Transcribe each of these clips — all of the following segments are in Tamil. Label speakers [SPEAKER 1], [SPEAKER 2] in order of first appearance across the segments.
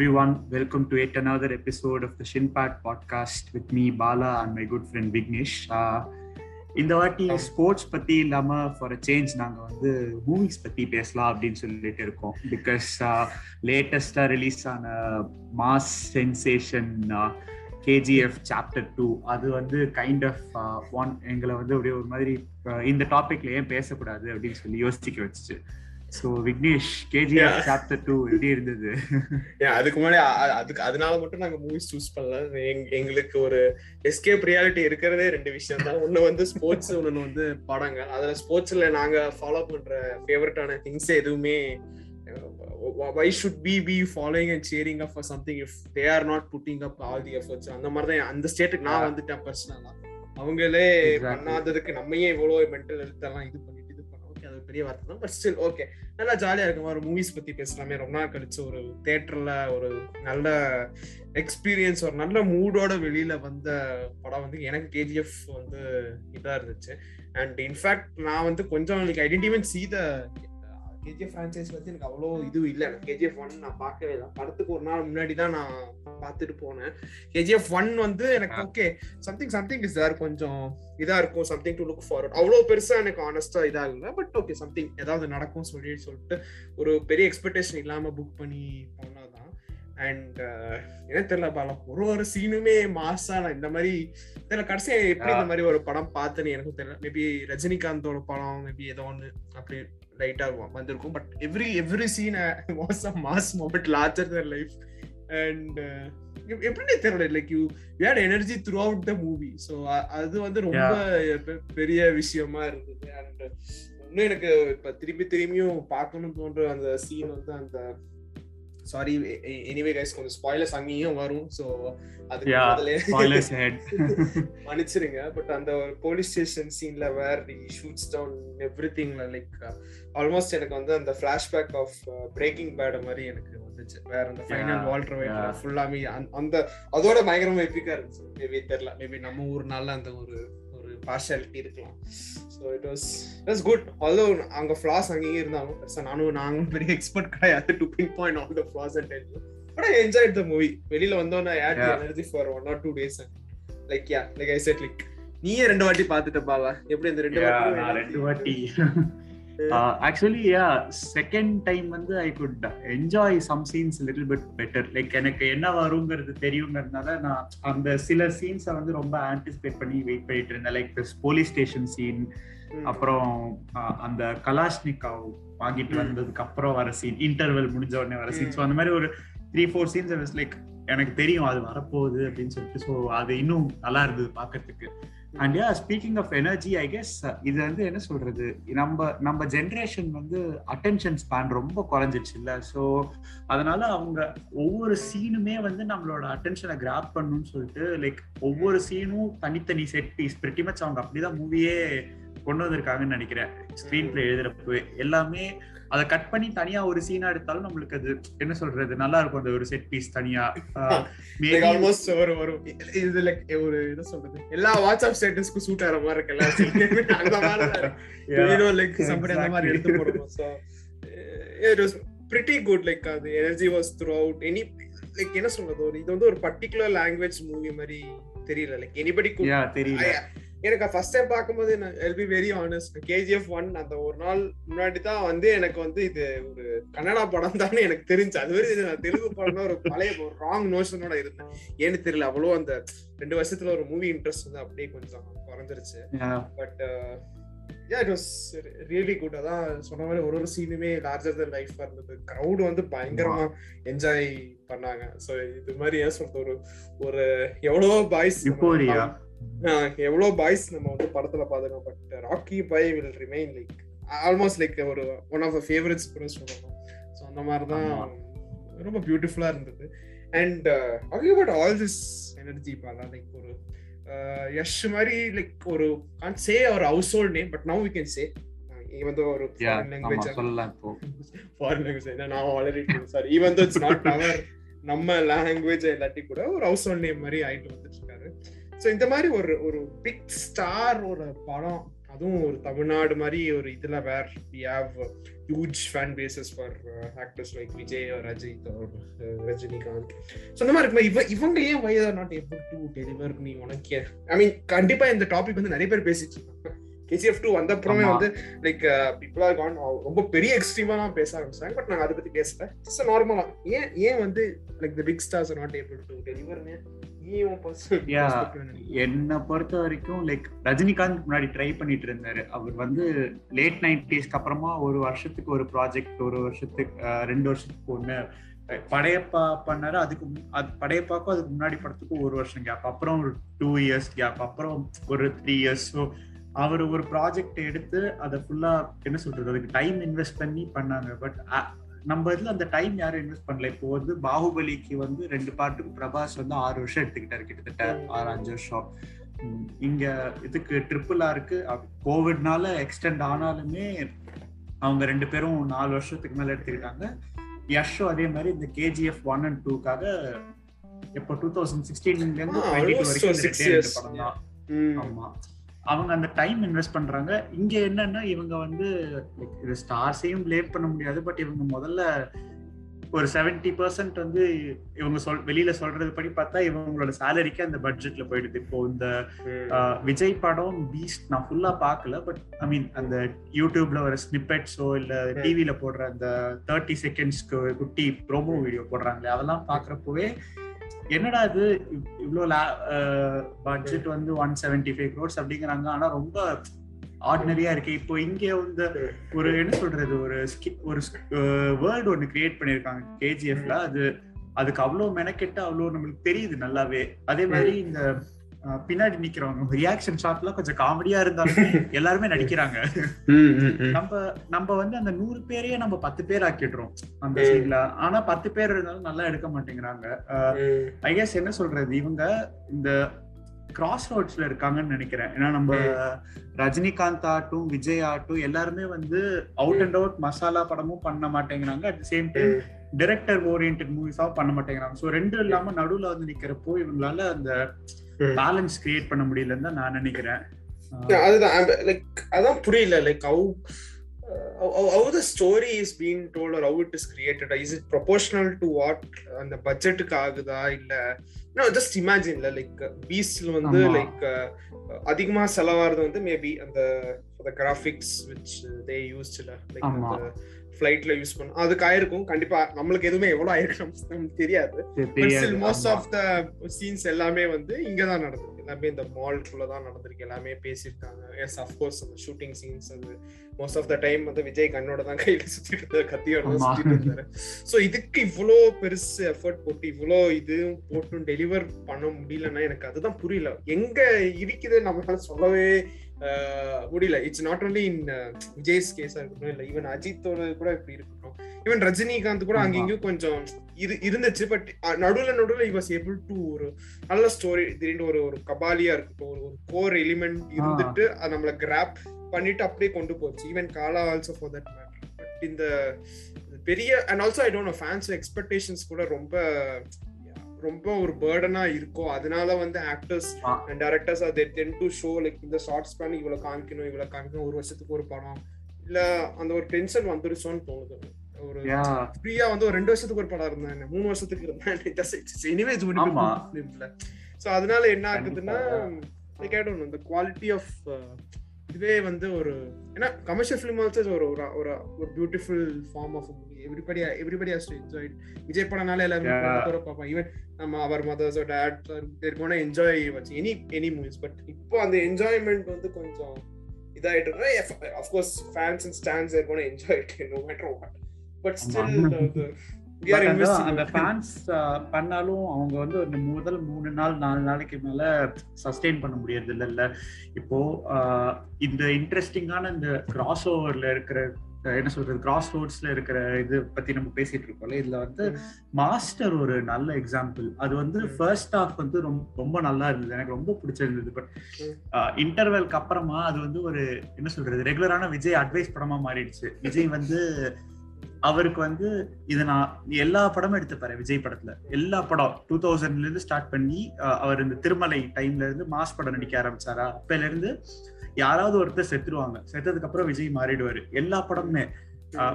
[SPEAKER 1] Everyone. Welcome to yet another episode of the Shinpad podcast with me, Bala, and my good friend Vignesh. Uh, இந்த வாட்டி ஸ்போர்ட்ஸ் பத்தி இல்லாம ஃபார் அ சேஞ்ச் நாங்க வந்து மூவிஸ் பத்தி பேசலாம் அப்படின்னு சொல்லிட்டு இருக்கோம் பிகாஸ் லேட்டஸ்டா ரிலீஸ் ஆன mass sensation KGF chapter two அது வந்து கைண்ட் ஆஃப் ஒன் எங்களை வந்து அப்படியே ஒரு மாதிரி uh, இந்த டாபிக்ல ஏன் பேசக்கூடாது அப்படின்னு சொல்லி யோசிக்க வச்சுச்சு சோ விக்னேஷ் கேஜிஎஃப் சாப்டர் 2 எப்படி இருந்தது?
[SPEAKER 2] அதுக்கு முன்னாடி அதுக்கு அதனால மட்டும் நாங்க மூவிஸ் சூஸ் பண்ணல. எங்களுக்கு ஒரு எஸ்கேப் ரியாலிட்டி இருக்கிறதே ரெண்டு விஷயம் தான். ஒண்ணு வந்து ஸ்போர்ட்ஸ் ஒண்ணு வந்து படங்க அதுல ஸ்போர்ட்ஸ்ல நாங்க ஃபாலோ பண்ற ஃபேவரட்டான திங்ஸ் எதுவுமே why should be be following and sharing up for something if they are not putting up all the efforts அந்த மாதிரி தான் அந்த ஸ்டேட்டுக்கு நான் வந்துட்டேன் பர்சனலா அவங்களே பண்ணாததுக்கு நம்மையே இவ்வளவு மென்டல் ஹெல்த் எல்லாம் இது பண்ணிட்டு பெரிய வார்த்தை தான் பட் ஸ்டில் ஓகே நல்லா ஜாலியா இருக்கும். ஒரு மூவிஸ் பத்தி பேசலாமே. ரொம்ப நாள் கழிச்சு ஒரு தேட்டர்ல ஒரு நல்ல எக்ஸ்பீரியன்ஸ் ஒரு நல்ல மூடோட வெளியில வந்த படம் வந்து எனக்கு கேஜிஎஃப் வந்து இதா இருந்துச்சு. அண்ட் இன்ஃபேக்ட் நான் வந்து கொஞ்சம் like I didn't even see the KGF franchise பத்தி எனக்கு அவ்வளோ இது இல்லை. கேஜிஎஃப் ஒன் நான் பார்க்கவே இல்லை. படத்துக்கு ஒரு நாள் முன்னாடி தான் நான் பார்த்துட்டு போனேன். கேஜிஎஃப் ஒன் வந்து எனக்கு okay something something is there கொஞ்சம் இதா இருக்கும். சம்திங் டு லுக் ஃபார்வர்ட் அவ்வளோ பெருசா எனக்கு ஆனஸ்டா இதாக இல்லை. பட் ஓகே சம்திங் ஏதாவது நடக்கும் சொல்லி சொல்லிட்டு ஒரு பெரிய எக்ஸ்பெக்டேஷன் இல்லாம புக் பண்ணி போனதான் அண்ட் என்ன தெரியல பாலம் ஒரு ஒரு சீனுமே மாசா நான் இந்த மாதிரி தெரியல கடைசியா எப்படி இந்த மாதிரி ஒரு படம் பார்த்தேன்னு எனக்கும் தெரியல. மேபி ரஜினிகாந்தோட படம் மேபி ஏதோ ஒன்று அப்படி லைட்டா வந்திருக்கும். But every every scene was a mass moment larger than life and எப்படின்னே தெரியல. Like you you had energy throughout the movie so அது வந்து ரொம்ப பெரிய விஷயமா இருந்தது. அண்ட் இன்னும் எனக்கு இப்ப திரும்பி திரும்பியும் பார்க்கணும்னு தோன்ற அந்த சீன் வந்து அந்த சாரி எனிவே கைஸ் கொஞ்சம் ஸ்பாய்லர்ஸ் அங்கேயும் வரும் ஸோ அதுக்கு மன்னிச்சிருங்க. பட் அந்த ஒரு போலீஸ் ஸ்டேஷன் சீன்ல where the shoots down every திங்ல like almost எனக்கு வந்து அந்த பிளாஷ்பேக் ஆஃப் பிரேக்கிங் பேட் மாதிரி எனக்கு வந்துச்சு. வேற அந்த ஃபைனல் வால்டர் வெயிட் ஃபுல்லாமே அந்த அதோட பயங்கரமா எப்பிக்கா இருந்துச்சு. மேபி தெரியல. மேபி நம்ம ஊர்னால அந்த ஒரு பார்ஷாலிட்டி இருக்கலாம் so it was it's good although அங்க ஃபிளாஸ் அங்கேயும் பெருசா நானும் நாங்களும் பெரிய எக்ஸ்பர்ட் கிடையாது. To pinpoint all the flaws and tell but I enjoy the movie வெளியில வந்தோன்னே had energy for one or two days like yeah like I said like நீயே ரெண்டு வாட்டி பாத்துட்ட பாவா. எப்படி இந்த ரெண்டு
[SPEAKER 1] வாட்டி ரெண்டு வாட்டி. ஆக்சுவலி யா செகண்ட் டைம் வந்து I could enjoy some scenes little bit better like எனக்கு என்ன வருங்கிறது தெரியுங்கிறதுனால நான் அந்த சில சீன்ஸை வந்து ரொம்ப ஆன்டிசிபேட் பண்ணி வெயிட் பண்ணிட்டு இருந்தேன். லைக் போலீஸ் ஸ்டேஷன் சீன் அப்புறம் அந்த கலாஷ்னிகாவ் வாங்கிட்டு வந்ததுக்கு அப்புறம் வர சீன் இன்டர்வல் முடிஞ்ச உடனே வர சீன் ஸோ அந்த மாதிரி ஒரு த்ரீ ஃபோர் சீன்ஸ் லைக் எனக்கு தெரியும் அது வரப்போகுது அப்படின்னு சொல்லிட்டு. ஸோ அது இன்னும் நல்லா இருந்தது பாக்குறதுக்கு and yeah speaking of energy I guess இது வந்து என்ன சொல்றது? நம்ம நம்ம ஜென்ரேஷன் வந்து அட்டென்ஷன் ஸ்பேன் ரொம்ப குறைஞ்சிருச்சு இல்ல. ஸோ அதனால அவங்க ஒவ்வொரு சீனுமே வந்து நம்மளோட அட்டென்ஷனை கிராப் பண்ணணும்னு சொல்லிட்டு லைக் ஒவ்வொரு சீனும் தனித்தனி செட் பீஸ் பிரிட்டி மச் அவங்க அப்படிதான் மூவியே கொண்டு வந்திருக்காங்கன்னு நினைக்கிறேன். ஸ்கிரீன் பிளே எழுதுறப்ப எல்லாமே அதை கட் பண்ணி தனியா ஒரு சீனா எடுத்தாலும் நம்மளுக்கு அது என்ன சொல்றது நல்லா இருக்கும் அந்த ஒரு செட் பீஸ் தனியா.
[SPEAKER 2] ஆல்மோஸ்ட் ஒரு ஒரு இது லைக் ஒரு என்ன சொல்றது எல்லா வாட்ஸ்அப் ஸ்டேட்டஸ்க்கு சூட் ஆகிற மாதிரி இருக்கு எல்லா லைக் சம்படி அந்த மாதிரி எடுத்து போடுவோம் so it was pretty good like அது energy was throughout any like என்ன சொல்றது ஒரு இது வந்து ஒரு பர்டிகுலர் லாங்குவேஜ் மூவி மாதிரி தெரியல. லைக் எனிபடி
[SPEAKER 1] தெரியல.
[SPEAKER 2] எனக்கு ஃபர்ஸ்ட் டைம் பார்க்கும்போது I'll be very honest KGF one அந்த ஒரு நாள் முன்னாடி தான் வந்து எனக்கு வந்து இது ஒரு கன்னடா படம் தானே எனக்கு தெரிஞ்சு. அது வரைக்கும் நான் தெலுங்கு படம் ஒரு பழைய ஒரு ராங் நோஷனோட இருந்தேன். ஏன்னு தெரியல அவ்வளோ அந்த ரெண்டு வருஷத்துல ஒரு மூவி இன்ட்ரெஸ்ட் வந்து அப்படியே கொஞ்சம் குறைஞ்சிருச்சு. But yeah it was really good அதான் சொன்ன மாதிரி ஒரு ஒரு சீனுமே லார்ஜர் தன் லைஃபா இருந்தது. க்ரௌடு வந்து பயங்கரமா என்ஜாய் பண்ணாங்க. ஸோ இது மாதிரி ஏன் சொல்றது? ஒரு ஒரு எவ்வளவோ பாய்ஸ் எவ்வளவு பாய்ஸ் நம்ம வந்து படத்துல பாத்துக்கோம் but Rocky Bhai will remain like almost like ஒரு ஒன் ஆஃப் ஃபேவரட்ஸ் கூட சொல்லணும் ஸோ அந்த மாதிரி தான் ரொம்ப பியூட்டிஃபுல்லா இருந்தது. And okay but all this energy Bala like ஒரு யஷ் மாதிரி லைக் ஒரு can say our household name but now we can say ஒரு லாங்குவேஜ் நான் ஆல்ரெடி சாரி நாட் அவர் நம்ம லாங்குவேஜ் இல்லாட்டி கூட ஒரு ஹவுஸ் ஹோல்ட் நேம் மாதிரி ஆயிட்டு வந்துட்டு இருக்காரு. ஸோ இந்த மாதிரி ஒரு ஒரு பிக் ஸ்டார் ஒரு படம் அதுவும் ஒரு தமிழ்நாடு மாதிரி ஒரு இதுல where we have huge fan bases for actors like Vijay or Ajith or uh, Rajinikanth so அந்த மாதிரி இருக்குமா இவ இவங்க ஏன் why are not able to deliver நீ உனக்கே? ஐ மீன் கண்டிப்பா இந்த டாபிக் வந்து நிறைய பேர் இருக்காங்க. கேஜிஎஃப் டூ வந்த அப்புறமே. வந்து லைக் பீப்புள் ஆர் கான் ரொம்ப பெரிய எக்ஸ்ட்ரீமா தான் பேச ஆரம்பிச்சாங்க பட் நாங்க அதை பத்தி பேசல. ஜஸ்ட் நார்மலா ஏன் ஏன் வந்து like the big stars not able to deliver என்ன?
[SPEAKER 1] என்னை பொறுத்த வரைக்கும் லைக் ரஜினிகாந்த் முன்னாடி ட்ரை பண்ணிட்டு இருந்தாரு. அவர் வந்து லேட் நைன்டிஸ்க்கு அப்புறமா ஒரு வருஷத்துக்கு ஒரு ப்ராஜெக்ட் ஒரு வருஷத்துக்கு ரெண்டு வருஷத்துக்கு ஒண்ணு படையப்பா பண்ணாரு. அதுக்கு முன்- அது படையப்பாக்கும் அதுக்கு முன்னாடி படத்துக்கும் ஒரு வருஷம் கேப் அப்புறம் ஒரு டூ இயர்ஸ் கேப் அப்புறம் ஒரு த்ரீ இயர்ஸ் ஸோ அவர் ஒரு ப்ராஜெக்ட் எடுத்து அதை ஃபுல்லா என்ன சொல்றது அதுக்கு டைம் இன்வெஸ்ட் பண்ணி பண்ணாங்க. பட் நம்ம இதுல அந்த டைம் யாரும் இன்வெஸ்ட் பண்ணல. இப்போ வந்து பாகுபலிக்கு வந்து ரெண்டு பாட்டுக்கு பிரபாஸ் வந்து ஆறு வருஷம் எடுத்துக்கிட்டாரு. கிட்டத்தட்ட ஆறு அஞ்சு வருஷம். இங்க இதுக்கு ட்ரிபிள் ஆருக்கு கோவிட்னால எக்ஸ்டெண்ட் ஆனாலுமே அவங்க ரெண்டு பேரும் நாலு வருஷத்துக்கு மேல எடுத்துக்கிட்டாங்க. யஷும் அதே மாதிரி இந்த கேஜிஎஃப் ஒன் அண்ட் டூக்காக இப்போ டூ தௌசண்ட் சிக்ஸ்டீன்ல இருந்து டுவெண்ட்டி டூ வரைக்கும். ஆமா. அவங்க அந்த டைம் இன்வெஸ்ட் பண்றாங்க. இங்க என்னன்னா இவங்க வந்து இது ஸ்டார்ஸையும் ப்ளேம் பண்ண முடியாது பட் இவங்க முதல்ல ஒரு 70% பர்சன்ட் வந்து இவங்க சொல் வெளியில சொல்றது படி பார்த்தா இவங்களோட சேலரிக்கு அந்த பட்ஜெட்ல போயிடுது. இப்போ இந்த விஜய் படம் பீஸ்ட் நான் ஃபுல்லா பார்க்கல பட் ஐ மீன் அந்த யூடியூப்ல வர ஸ்னிப்பெட்ஸோ இல்ல
[SPEAKER 2] ம்.
[SPEAKER 1] டிவில போடுற அந்த தேர்ட்டி செகண்ட்ஸ்க்கு குட்டி ப்ரோமோ வீடியோ போடுறாங்களே அதெல்லாம் பாக்குறப்பவே என்னடா இது? இவ்- இவ்ளோ பட்ஜெட் வந்து ஒன் செவன்டி ஃபைவ் க்ரோர்ஸ் அப்படிங்கிறாங்க. ஆனா ரொம்ப ஆர்டினரியா இருக்கு. இப்போ இங்க வந்து ஒரு என்ன சொல்றது? ஒரு ஒரு வேர்ல்டு ஒன்னு கிரியேட் பண்ணிருக்காங்க கேஜிஎஃப்ல அது அதுக்கு அவ்வளவு மெனக்கெட்டு அவ்வளவு நம்மளுக்கு தெரியுது நல்லாவே. அதே மாதிரி இந்த பின்னாடி நிக்கிறவங்க ரியாக்ஷன் ஷாட்லாம் கொஞ்சம் காமெடியா இருந்தாலுமே எல்லாருமே நடிக்கிறாங்க. நம்ம நம்ம வந்து அந்த நூறு பேரையே நம்ம பத்து பேர் ஆக்கிடுறோம் அந்த. சீன்ல ஆனா பத்து பேர் இருந்தாலும் நல்லா எடுக்க மாட்டேங்கிறாங்க. ஐ கெஸ் என்ன சொல்றது இவங்க இந்த கிராஸ் ரோட்ஸ்ல இருக்காங்கன்னு நினைக்கிறேன் ஏன்னா நம்ம ரஜினிகாந்த் ஆட்டும் விஜய் ஆட்டும் எல்லாருமே வந்து அவுட் அண்ட் அவுட் மசாலா படமும் பண்ண மாட்டேங்கிறாங்க at same time. Director orient மூவிஸாவும் பண்ண மாட்டேங்கிறாங்க ஸோ ரெண்டும் இல்லாம நடுவுல வந்து நிக்கிறப்போ இவங்களால அந்த. பேலன்ஸ் கிரியேட் பண்ண முடியலன்னு தான் நான் நினைக்கிறேன்.
[SPEAKER 2] அதுதான். லைக் அதான் புரியல. Like how how the story is being told or how it is created is it proportional to what அந்த பட்ஜெட்டுக்கு ஆகுதா இல்ல? No just imagine இல்ல லைக் பீஸ்ட்ல வந்து. லைக் அதிகமா செலவாகிறது வந்து மேபி அந்த the graphics which they used இல்ல லைக் ஃபிளைட்ல யூஸ் பண்ண. அதுக்கு ஆயிருக்கும். கண்டிப்பா நம்மளுக்கு எதுவுமே எவ்வளவு ஆயிருக்கு நமக்கு தெரியாது. மோஸ்ட் ஆஃப் த சீன்ஸ் எல்லாமே வந்து இங்க தான் நடந்திருக்கு. எல்லாமே இந்த மால்குள்ள தான் நடந்திருக்கு. எல்லாமே பேசியிருக்காங்க. எஸ் அஃப்கோர்ஸ் அந்த ஷூட்டிங் சீன்ஸ் அது. மோஸ்ட் ஆஃப் த டைம் வந்து விஜய் கண்ணோட தான் கையில சுத்திட்டு இருந்தாரு கத்தியோட தான். சுத்திட்டு இருந்தாரு. சோ இதுக்கு இவ்வளோ பெருசு எஃபர்ட் போட்டு இவ்வளோ இது போட்டு டெலிவர் பண்ண முடியலன்னா எனக்கு அதுதான் புரியல. எங்க இருக்குது நம்மளால சொல்லவே முடியல. It's not only in Vijay's கேஸா இருக்கட்டும் இல்ல ஈவன் அஜித்தோட கூட இப்படி இருக்கட்டும். ஈவன் ரஜினிகாந்த் கூட
[SPEAKER 1] ஆமா.
[SPEAKER 2] அங்கேயும் கொஞ்சம் இரு இருந்துச்சு பட் நடுவுல நடுவுல இ வாஸ் ஏபிள் டு ஒரு நல்ல ஸ்டோரி திடீர்னு ஒரு ஒரு கபாலியா இருக்கட்டும் ஒரு ஒரு கோர் எலிமெண்ட் இருந்துட்டு அது நம்மள கிராப் பண்ணிட்டு அப்படியே கொண்டு போச்சு. Even Kaala also for that matter but இந்த பெரிய and also I don't know fans expectations கூட ரொம்ப ரொம்ப ஒரு பேர்டனா இருக்கும் அதனால வந்து ஆக்டர்ஸ். அண்ட் டேரக்டர்ஸ் அது டென் டு ஷோ லைக் இந்த ஷார்ட் ஸ்பேன் இவ்வளவு காமிக்கணும் இவ்வளவு காமிக்கணும் ஒரு வருஷத்துக்கு ஒரு படம். இல்ல அந்த ஒரு டென்ஷன் வந்துருச்சோன்னு தோணுது. ஒரு ஃப்ரீயா வந்து ஒரு ரெண்டு வருஷத்துக்கு ஒரு படம் இருந்தாங்க மூணு வருஷத்துக்கு இருந்தாங்க எனிவேஸ்
[SPEAKER 1] ஆமா.
[SPEAKER 2] சோ அதனால என்ன ஆகுதுன்னா இந்த குவாலிட்டி ஆஃப் இதுவே வந்து ஒரு ஏன்னா கமர்ஷியல் ஃபிலிம் ஆல்சோ ஒரு ஒரு ஒரு beautiful form of movie everybody everybody has to enjoy Vijay படம்னால எல்லாரும் பார்ப்போம் ஈவன் நம்ம our mothers dad they're gonna enjoy வச்சு எனி எனி மூவிஸ் பட் இப்போ அந்த என்ஜாய்மெண்ட் வந்து கொஞ்சம் இதாயிட்டு of course fans and stands they're gonna enjoy no matter what but still
[SPEAKER 1] அந்த ஃபேன்ஸ் பண்ணாலும் அவங்க வந்து ஒரு முதல் மூணு நாள் நாலு நாளைக்கு மேல சஸ்டெயின் பண்ண முடியறது இல்ல இப்போ இந்த இன்ட்ரெஸ்டிங்கான இந்த கிராஸ் ஓவர்ல இருக்கிற என்ன சொல்றது கிராஸ் ரோட்ஸ்ல இருக்கிற இது பத்தி நம்ம பேசிட்டு இருக்கோம்ல இதுல வந்து. மாஸ்டர் ஒரு நல்ல எக்ஸாம்பிள் அது வந்து. ஃபர்ஸ்ட் ஹாஃப் வந்து ரொம்ப ரொம்ப நல்லா இருந்தது. எனக்கு ரொம்ப பிடிச்சிருந்தது. பட். இன்டர்வெல்க்கு அப்புறமா அது வந்து ஒரு என்ன சொல்றது ரெகுலரான விஜய் அட்வைஸ் படமா மாறிடுச்சு. விஜய் வந்து அவருக்கு வந்து இது நான் எல்லா படமும் எடுத்துப்பாரு விஜய் படத்துல. எல்லா படம் டூ தௌசண்ட்ல இருந்து ஸ்டார்ட் பண்ணி அவர் இந்த திருமலை டைம்ல இருந்து மாஸ் படம் நடிக்க ஆரம்பிச்சாரா? அப்பல இருந்து யாராவது ஒருத்தர் செத்துருவாங்க. செத்ததுக்கு அப்புறம் விஜய் மாறிடுவாரு. எல்லா படமுமே.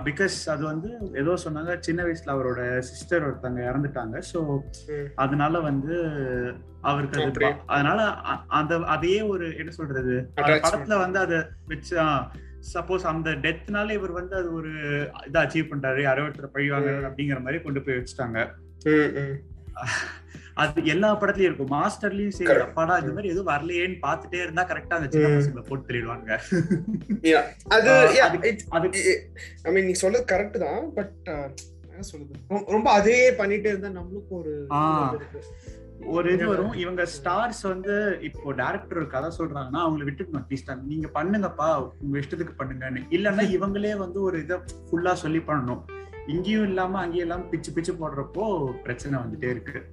[SPEAKER 1] பிகாஸ் அது வந்து ஏதோ சொன்னாங்க சின்ன வயசுல அவரோட சிஸ்டர் ஒருத்தங்க இறந்துட்டாங்க. சோ. அதனால வந்து அவருக்கு அது அதனால அந்த அதையே ஒரு என்ன சொல்றது. படத்துல வந்து அத வச்சு சப்போஸ் அந்த டெத்னால இவர் வந்து அது ஒரு இதை அச்சீவ் பண்றாரு யாரோ ஒருத்தர் பழிவாங்க
[SPEAKER 2] ம்.
[SPEAKER 1] அப்படிங்கிற மாதிரி கொண்டு போய் வச்சுட்டாங்க. அது எல்லா படத்துலயும் இருக்கும் மாஸ்டர்லயும் சரி. அப்பாடா இந்த மாதிரி எதுவும் வரலையேன்னு பாத்துட்டே இருந்தா கரெக்டா அந்த சின்ன. பசங்களை போட்டு
[SPEAKER 2] Yeah. அது ஐ மீன் நீ சொல்றது கரெக்ட் தான் பட் என்ன சொல்றது ரொம்ப அதே பண்ணிட்டே இருந்தா நம்மளுக்கும் ஒரு. இது.
[SPEAKER 1] ஒரு இது வரும். இவங்க ஸ்டார்ஸ் வந்து இப்போ டேரக்டர் ஒரு கதை சொல்றாங்கன்னா அவங்களை விட்டுக்கணும் அட்லீஸ்ட் நீங்க பண்ணுங்கப்பா உங்க இஷ்டத்துக்கு பண்ணுங்கன்னு. இல்லன்னா இவங்களே வந்து ஒரு இதை ஃபுல்லா சொல்லி பண்ணணும். இங்கேயும் இல்லாம அங்கேயும் இல்லாம பிச்சு பிச்சு போடுறப்போ பிரச்சனை வந்துட்டே இருக்கு.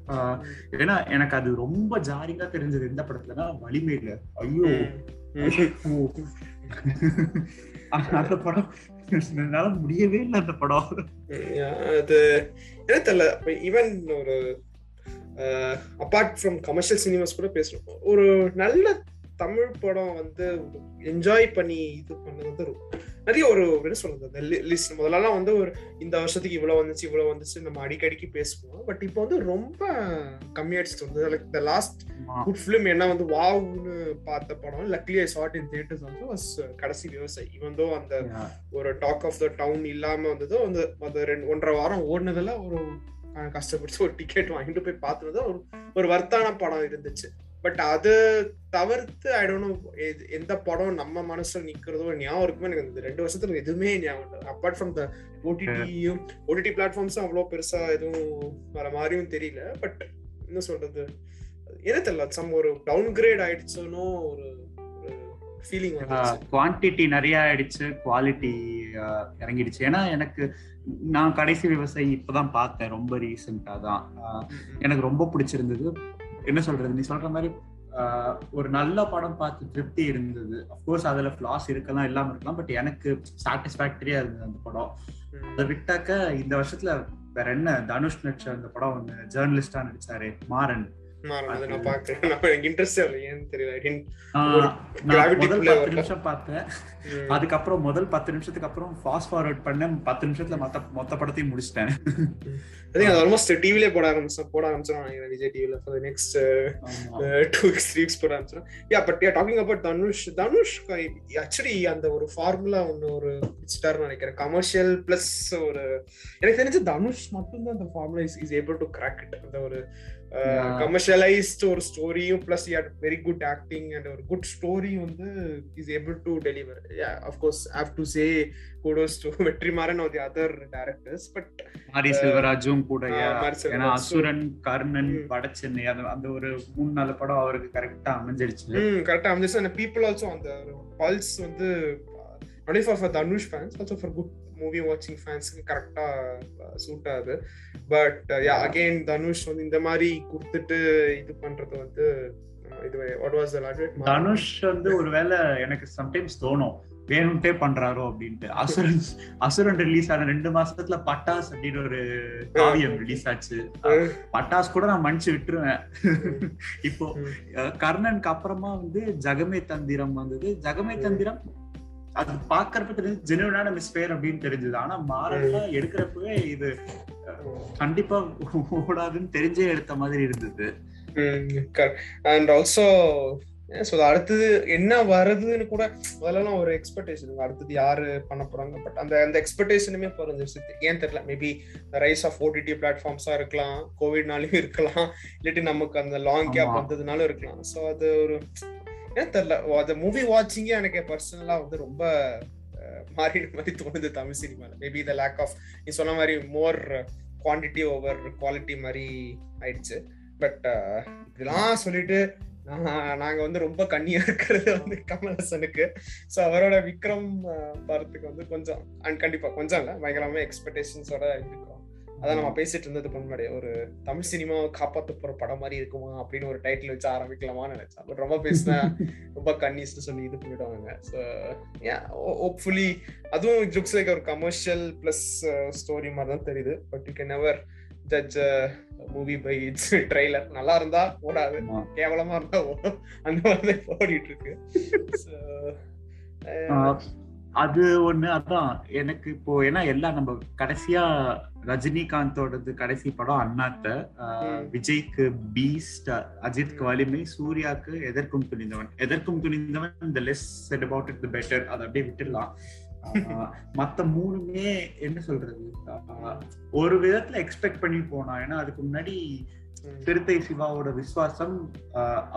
[SPEAKER 1] ஏன்னா எனக்கு அது ரொம்ப ஜாரிங்கா தெரிஞ்சது எந்த படத்துலன்னா வலிமையில. ஐயோ. அந்த படம். என்னால முடியவே இல்லை அந்த படம்.
[SPEAKER 2] அது என்ன தெரியல. ஈவன் ஒரு அப்பார்ட் ஃப்ரம் கமர்ஷியல் சினிமாஸ் கூட பேசணும் ஒரு நல்ல தமிழ் படம் வந்து என்ஜாய் பண்ணி இது பண்ணது வந்து நிறைய ஒரு என்ன சொல்றது அந்த லிஸ்ட் முதல்லலாம் வந்து ஒரு இந்த வருஷத்துக்கு இவ்வளவு வந்துச்சு இவ்வளவு வந்துச்சு நம்ம அடிக்கடிக்கு பேசுவோம். பட் இப்போ வந்து ரொம்ப கம்மியாயிடுச்சு வந்து like the last good film என்ன வந்து வாவ்னு பார்த்த படம் luckily I sat in theatres also was Kadaisi Vivasayi. இவன் தோ அந்த ஒரு டாக் ஆஃப் த டவுன் இல்லாம வந்ததோ அந்த அந்த ரெண்டு ஒன்றரை வாரம் ஓடுனதுல ஒரு கஷ்டப்பட்டு ஒரு டிக்கெட் வாங்கிட்டு போய் பார்த்தது ஒரு ஒரு வர்த்தான படம் இருந்துச்சு. பட் அது தவிர்த்து ஐ டோன்ட் நோ எந்த படம் நம்ம மனசுல நிக்கிறதோ ஞாபகம் இருக்குமே எனக்கு இந்த ரெண்டு வருஷத்துல எதுவுமே ஞாபகம் இல்லை. அப்பார்ட் ஃப்ரம் த ஓடிடியும் ஓடிடி பிளாட்ஃபார்ம்ஸும் அவ்வளோ பெருசா எதுவும் வர மாதிரியும் தெரியல. பட் என்ன சொல்றது? என்ன தெரியல. சம் ஒரு டவுன் கிரேட் ஆயிடுச்சோனோ ஒரு ஃபீலிங்
[SPEAKER 1] குவான்டிட்டி நிறைய ஆயிடுச்சு குவாலிட்டி இறங்கிடுச்சு. ஏன்னா எனக்கு நான் கடைசி விவசாயி இப்பதான் பார்த்தேன் ரொம்ப ரீசெண்டா தான். எனக்கு ரொம்ப பிடிச்சிருந்தது. என்ன சொல்றது நீ சொல்ற மாதிரி ஆஹ் ஒரு நல்ல படம் பார்த்து திருப்தி இருந்தது. அப்கோர்ஸ் அதுல ஃபிளாஸ் இருக்கலாம் இல்லாம இருக்கலாம் பட் எனக்கு சாட்டிஸ்பாக்டரியா இருந்தது அந்த படம். அதை விட்டாக்க இந்த வருஷத்துல வேற என்ன தனுஷ் நடிச்ச அந்த படம் ஒண்ணு ஜேர்னலிஸ்டா நடிச்சாரு மாறன்.
[SPEAKER 2] நான் பாக்குறேன் எனக்கு இன்ட்ரெஸ்ட் ஏன்னு தெரியல.
[SPEAKER 1] நிமிஷம் பார்த்தேன். அதுக்கப்புறம் முதல் பத்து நிமிஷத்துக்கு அப்புறம் ஃபாஸ்ட் ஃபார்வர்ட் பண்ணேன் பத்து நிமிஷத்துல மொத்த மொத்த படத்தையும் முடிச்சிட்டேன்.
[SPEAKER 2] அது ஆல்மோஸ்ட் டிவிலே போட ஆரம்பிச்சேன் போட ஆரம்பிச்சிடும் நினைக்கிறேன் விஜய் டிவில for next two weeks three weeks போட ஆரம்பிச்சிடும் yeah but yeah talking about Dhanush Dhanush actually அந்த ஒரு ஃபார்முலா ஒன்று ஒரு பிடிச்சிட்டாருன்னு நினைக்கிறேன். கமர்ஷியல் பிளஸ் ஒரு எனக்கு தெரிஞ்சு தனுஷ் மட்டும்தான் அந்த formula is able to crack it அந்த ஒரு. கமர்ஷியலைஸ்ட் ஒரு ஸ்டோரியும் plus yeah very good acting and ஒரு குட் ஸ்டோரி வந்து is able to deliver of course have to say kudos to Vetrimaaran or the other directors but
[SPEAKER 1] Mari செல்வராஜும் கூட. ஏன்னா அசுரன் கர்ணன்
[SPEAKER 2] ம்.
[SPEAKER 1] வடச்சென்னை அந்த அந்த ஒரு மூணு நாலு படம் அவருக்கு கரெக்டா அமைஞ்சிடுச்சு.
[SPEAKER 2] ம் கரெக்டா அமைஞ்சிச்சு அந்த பீப்புள் ஆல்சோ அந்த பல்ஸ் வந்து for for Dhanush fans also for good movie வாட்சிங் ஃபேன்ஸ்க்கு கரெக்டா சூட் ஆகுது. பட் யா அகைன் தனுஷ் வந்து இந்த மாதிரி கொடுத்துட்டு இது பண்றது வந்து இது வாட் வாஸ்
[SPEAKER 1] தனுஷ் வந்து ஒருவேளை எனக்கு சம்டைம்ஸ் தோணும். வேணும்ட்டே பண்றாரோ அப்படின்ட்டு. அசுரன் அசுரன் ரிலீஸ் ஆன ரெண்டு மாசத்துல பட்டாஸ் அப்படின்னு ஒரு காவியம் ரிலீஸ் ஆச்சு. பட்டாஸ் கூட நான் மன்னிச்சு விட்டுருவேன். இப்போ கர்ணனுக்கு அப்புறமா வந்து ஜகமே தந்திரம் வந்தது. ஜகமே தந்திரம் அது பாக்குறப்ப தெரிஞ்சு ஜெனுவனான மிஸ்பேர் அப்படின்னு தெரிஞ்சது. ஆனா மாறல எடுக்கிறப்பவே இது கண்டிப்பா ஓடாதுன்னு தெரிஞ்சே எடுத்த மாதிரி இருந்தது.
[SPEAKER 2] அண்ட் ஆல்சோ ஸோ அடுத்தது என்ன வருதுன்னு கூட முதல்லலாம் ஒரு எக்ஸ்பெக்டேஷன் அடுத்தது யாரு பண்ண போறாங்க? பட் அந்த அந்த எக்ஸ்பெக்டேஷனுமே குறைஞ்சிருச்சு. ஏன் தெரியல? மேபி ரைஸ் ஆஃப் ஓடிடி பிளாட்ஃபார்ம்ஸா இருக்கலாம். கோவிட்னாலையும் இருக்கலாம். இல்லாட்டி நமக்கு அந்த லாங் கேப்
[SPEAKER 1] ஆமா.
[SPEAKER 2] வந்ததுனால இருக்கலாம். ஸோ அது ஒரு ஏன் தெரியல? அந்த மூவி வாட்சிங்கே எனக்கு பர்சனலா வந்து ரொம்ப அஹ், மாறின மாதிரி தோணுது தமிழ் சினிமால மேபி த லேக் ஆஃப் நீ சொன்ன மாதிரி மோர் குவான்டிட்டி ஓவர் குவாலிட்டி மாதிரி ஆயிடுச்சு. பட் இதெல்லாம் சொல்லிட்டு நாங்க வந்து ரொம்ப கண்ணியா இருக்கிறது வந்து கமல்ஹாசனுக்கு. ஸோ அவரோட விக்ரம் படத்துக்கு வந்து கொஞ்சம் அண்ட் கண்டிப்பா கொஞ்சம் இல்லை. பயங்கரமா எக்ஸ்பெக்டேஷன்ஸோட இருக்கிறோம் அதான் நம்ம பேசிட்டு இருந்தது முன்னாடி ஒரு தமிழ் சினிமாவை காப்பாத்த போற படம் மாதிரி இருக்குமா அப்படின்னு ஒரு டைட்டில் வச்சு ஆரம்பிக்கலாமான்னு நினைச்சேன். பட் ரொம்ப பேசினா ரொம்ப கன்னிஸ்னு சொல்லி இது பண்ணிடுவாங்க ஸோ ஹோப்ஃபுல்லி அதுவும் இட் லுக்ஸ் லைக் ஒரு கமர்ஷியல் பிளஸ் ஸ்டோரி மாதிரி தான் தெரியுது. But you can never judge movie by its trailer நல்லா இருந்தா ஓடாது. கேவலமா இருந்தா ஓடும். அந்த மாதிரி ஓடிட்டு இருக்கு.
[SPEAKER 1] ஆஹ் அது ஒண்ணு அதான். எனக்கு இப்போ ஏன்னா எல்லாம் நம்ம கடைசியா ரஜினிகாந்தோடது கடைசி படம் அண்ணாத்த. விஜய்க்கு பீஸ்ட் அஜித்க்கு வலிமை சூர்யாக்கு எதற்கும் துணிந்தவன். எதற்கும் துணிந்தவன் இந்த less said about it better அதை அப்படியே விட்டுடலாம். மத்த மூணுமே என்ன சொல்றது? ஒரு விதத்துல எக்ஸ்பெக்ட் பண்ணி போனா ஏன்னா அதுக்கு முன்னாடி. சிறுத்தை சிவாவோட விசுவாசம்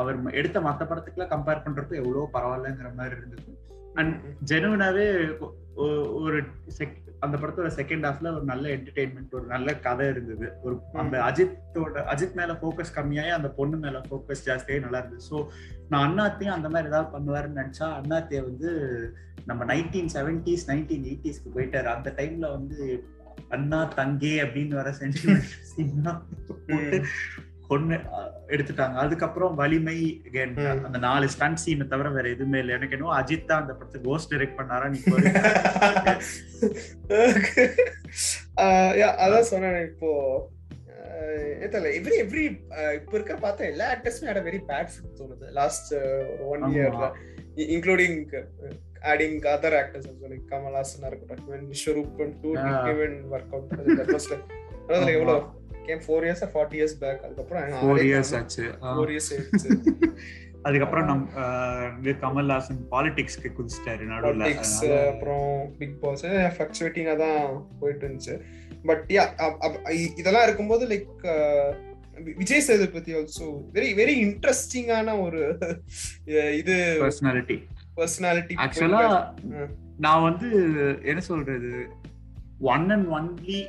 [SPEAKER 1] அவர் எடுத்த மத்த படத்துக்குலாம் கம்பேர் பண்றப்ப எவ்வளவு பரவாயில்லங்கிற மாதிரி இருந்தது. அண்ட் ஜெனுவனாவே ஒரு sec- அந்த படத்தோட செகண்ட் ஹாஃப்ல ஒரு நல்ல என்டர்டைன்மெண்ட் ஒரு நல்ல கதை இருந்தது. ஒரு அந்த அஜித்தோட அஜித் மேல ஃபோக்கஸ் கம்மியாயி அந்த பொண்ணு மேல ஃபோக்கஸ் ஜாஸ்தியாகி நல்லா இருந்தது. ஸோ நான் அண்ணாத்தையும் அந்த மாதிரி ஏதாவது பண்ணுவாருன்னு நினைச்சா அண்ணாத்தைய வந்து நம்ம நைன்டீன் செவன்டிஸ் நைன்டீன் எயிட்டிஸ்க்கு போயிட்டாரு. அந்த டைம்ல வந்து அண்ணா தங்கே அப்படின்னு வர சென்டிமெண்ட் கொண்டு எடுத்துட்டாங்க அதுக்கப்புறம் வலிமை. அந்த நாலு ஸ்டன் சீனை தவிர வேற எதுவுமே இல்லை எனக்கு என்னவோ அஜித் தான் அந்த படத்தை கோஸ்ட் டைரக்ட் பண்ணாரா நீ
[SPEAKER 2] அதான் சொன்னேன் இப்போ எவ்ரி எவ்ரி இப்ப இருக்க பார்த்தா எல்லா ஆக்டர்ஸுமே ஆட வெரி பேட் ஃபிட் தோணுது லாஸ்ட் ஒன். இயர்ல including adding other actors like கமல்ஹாசனா இருக்கட்டும் even two. Even work out. எவ்வளவு கேம் 4 இயர்ஸ் 40 இயர்ஸ் பேக் அதுக்கப்புறம்
[SPEAKER 1] ஃபோர் இயர்ஸ் ஆச்சு.
[SPEAKER 2] 4 இயர்ஸ்
[SPEAKER 1] அதுக்கப்புறம் நம் ஆஹ் இது கமல்ஹாசன் பாலிடிக்ஸ்க்கு குதிச்சிட்டாரு நடுவுல.
[SPEAKER 2] அப்புறம் பிக் பாஸ் ஃபிளக்சுவேட்டிங்கா தான் போயிட்டு இருந்துச்சு. பட் யா இதெல்லாம் இருக்கும்போது like Vijay Sethupathi also very very இன்ட்ரெஸ்டிங்கான ஒரு இது
[SPEAKER 1] பர்சனாலிட்டி
[SPEAKER 2] பர்சனாலிட்டி
[SPEAKER 1] ஆக்சுவலா. நான் வந்து என்ன சொல்றது? One and only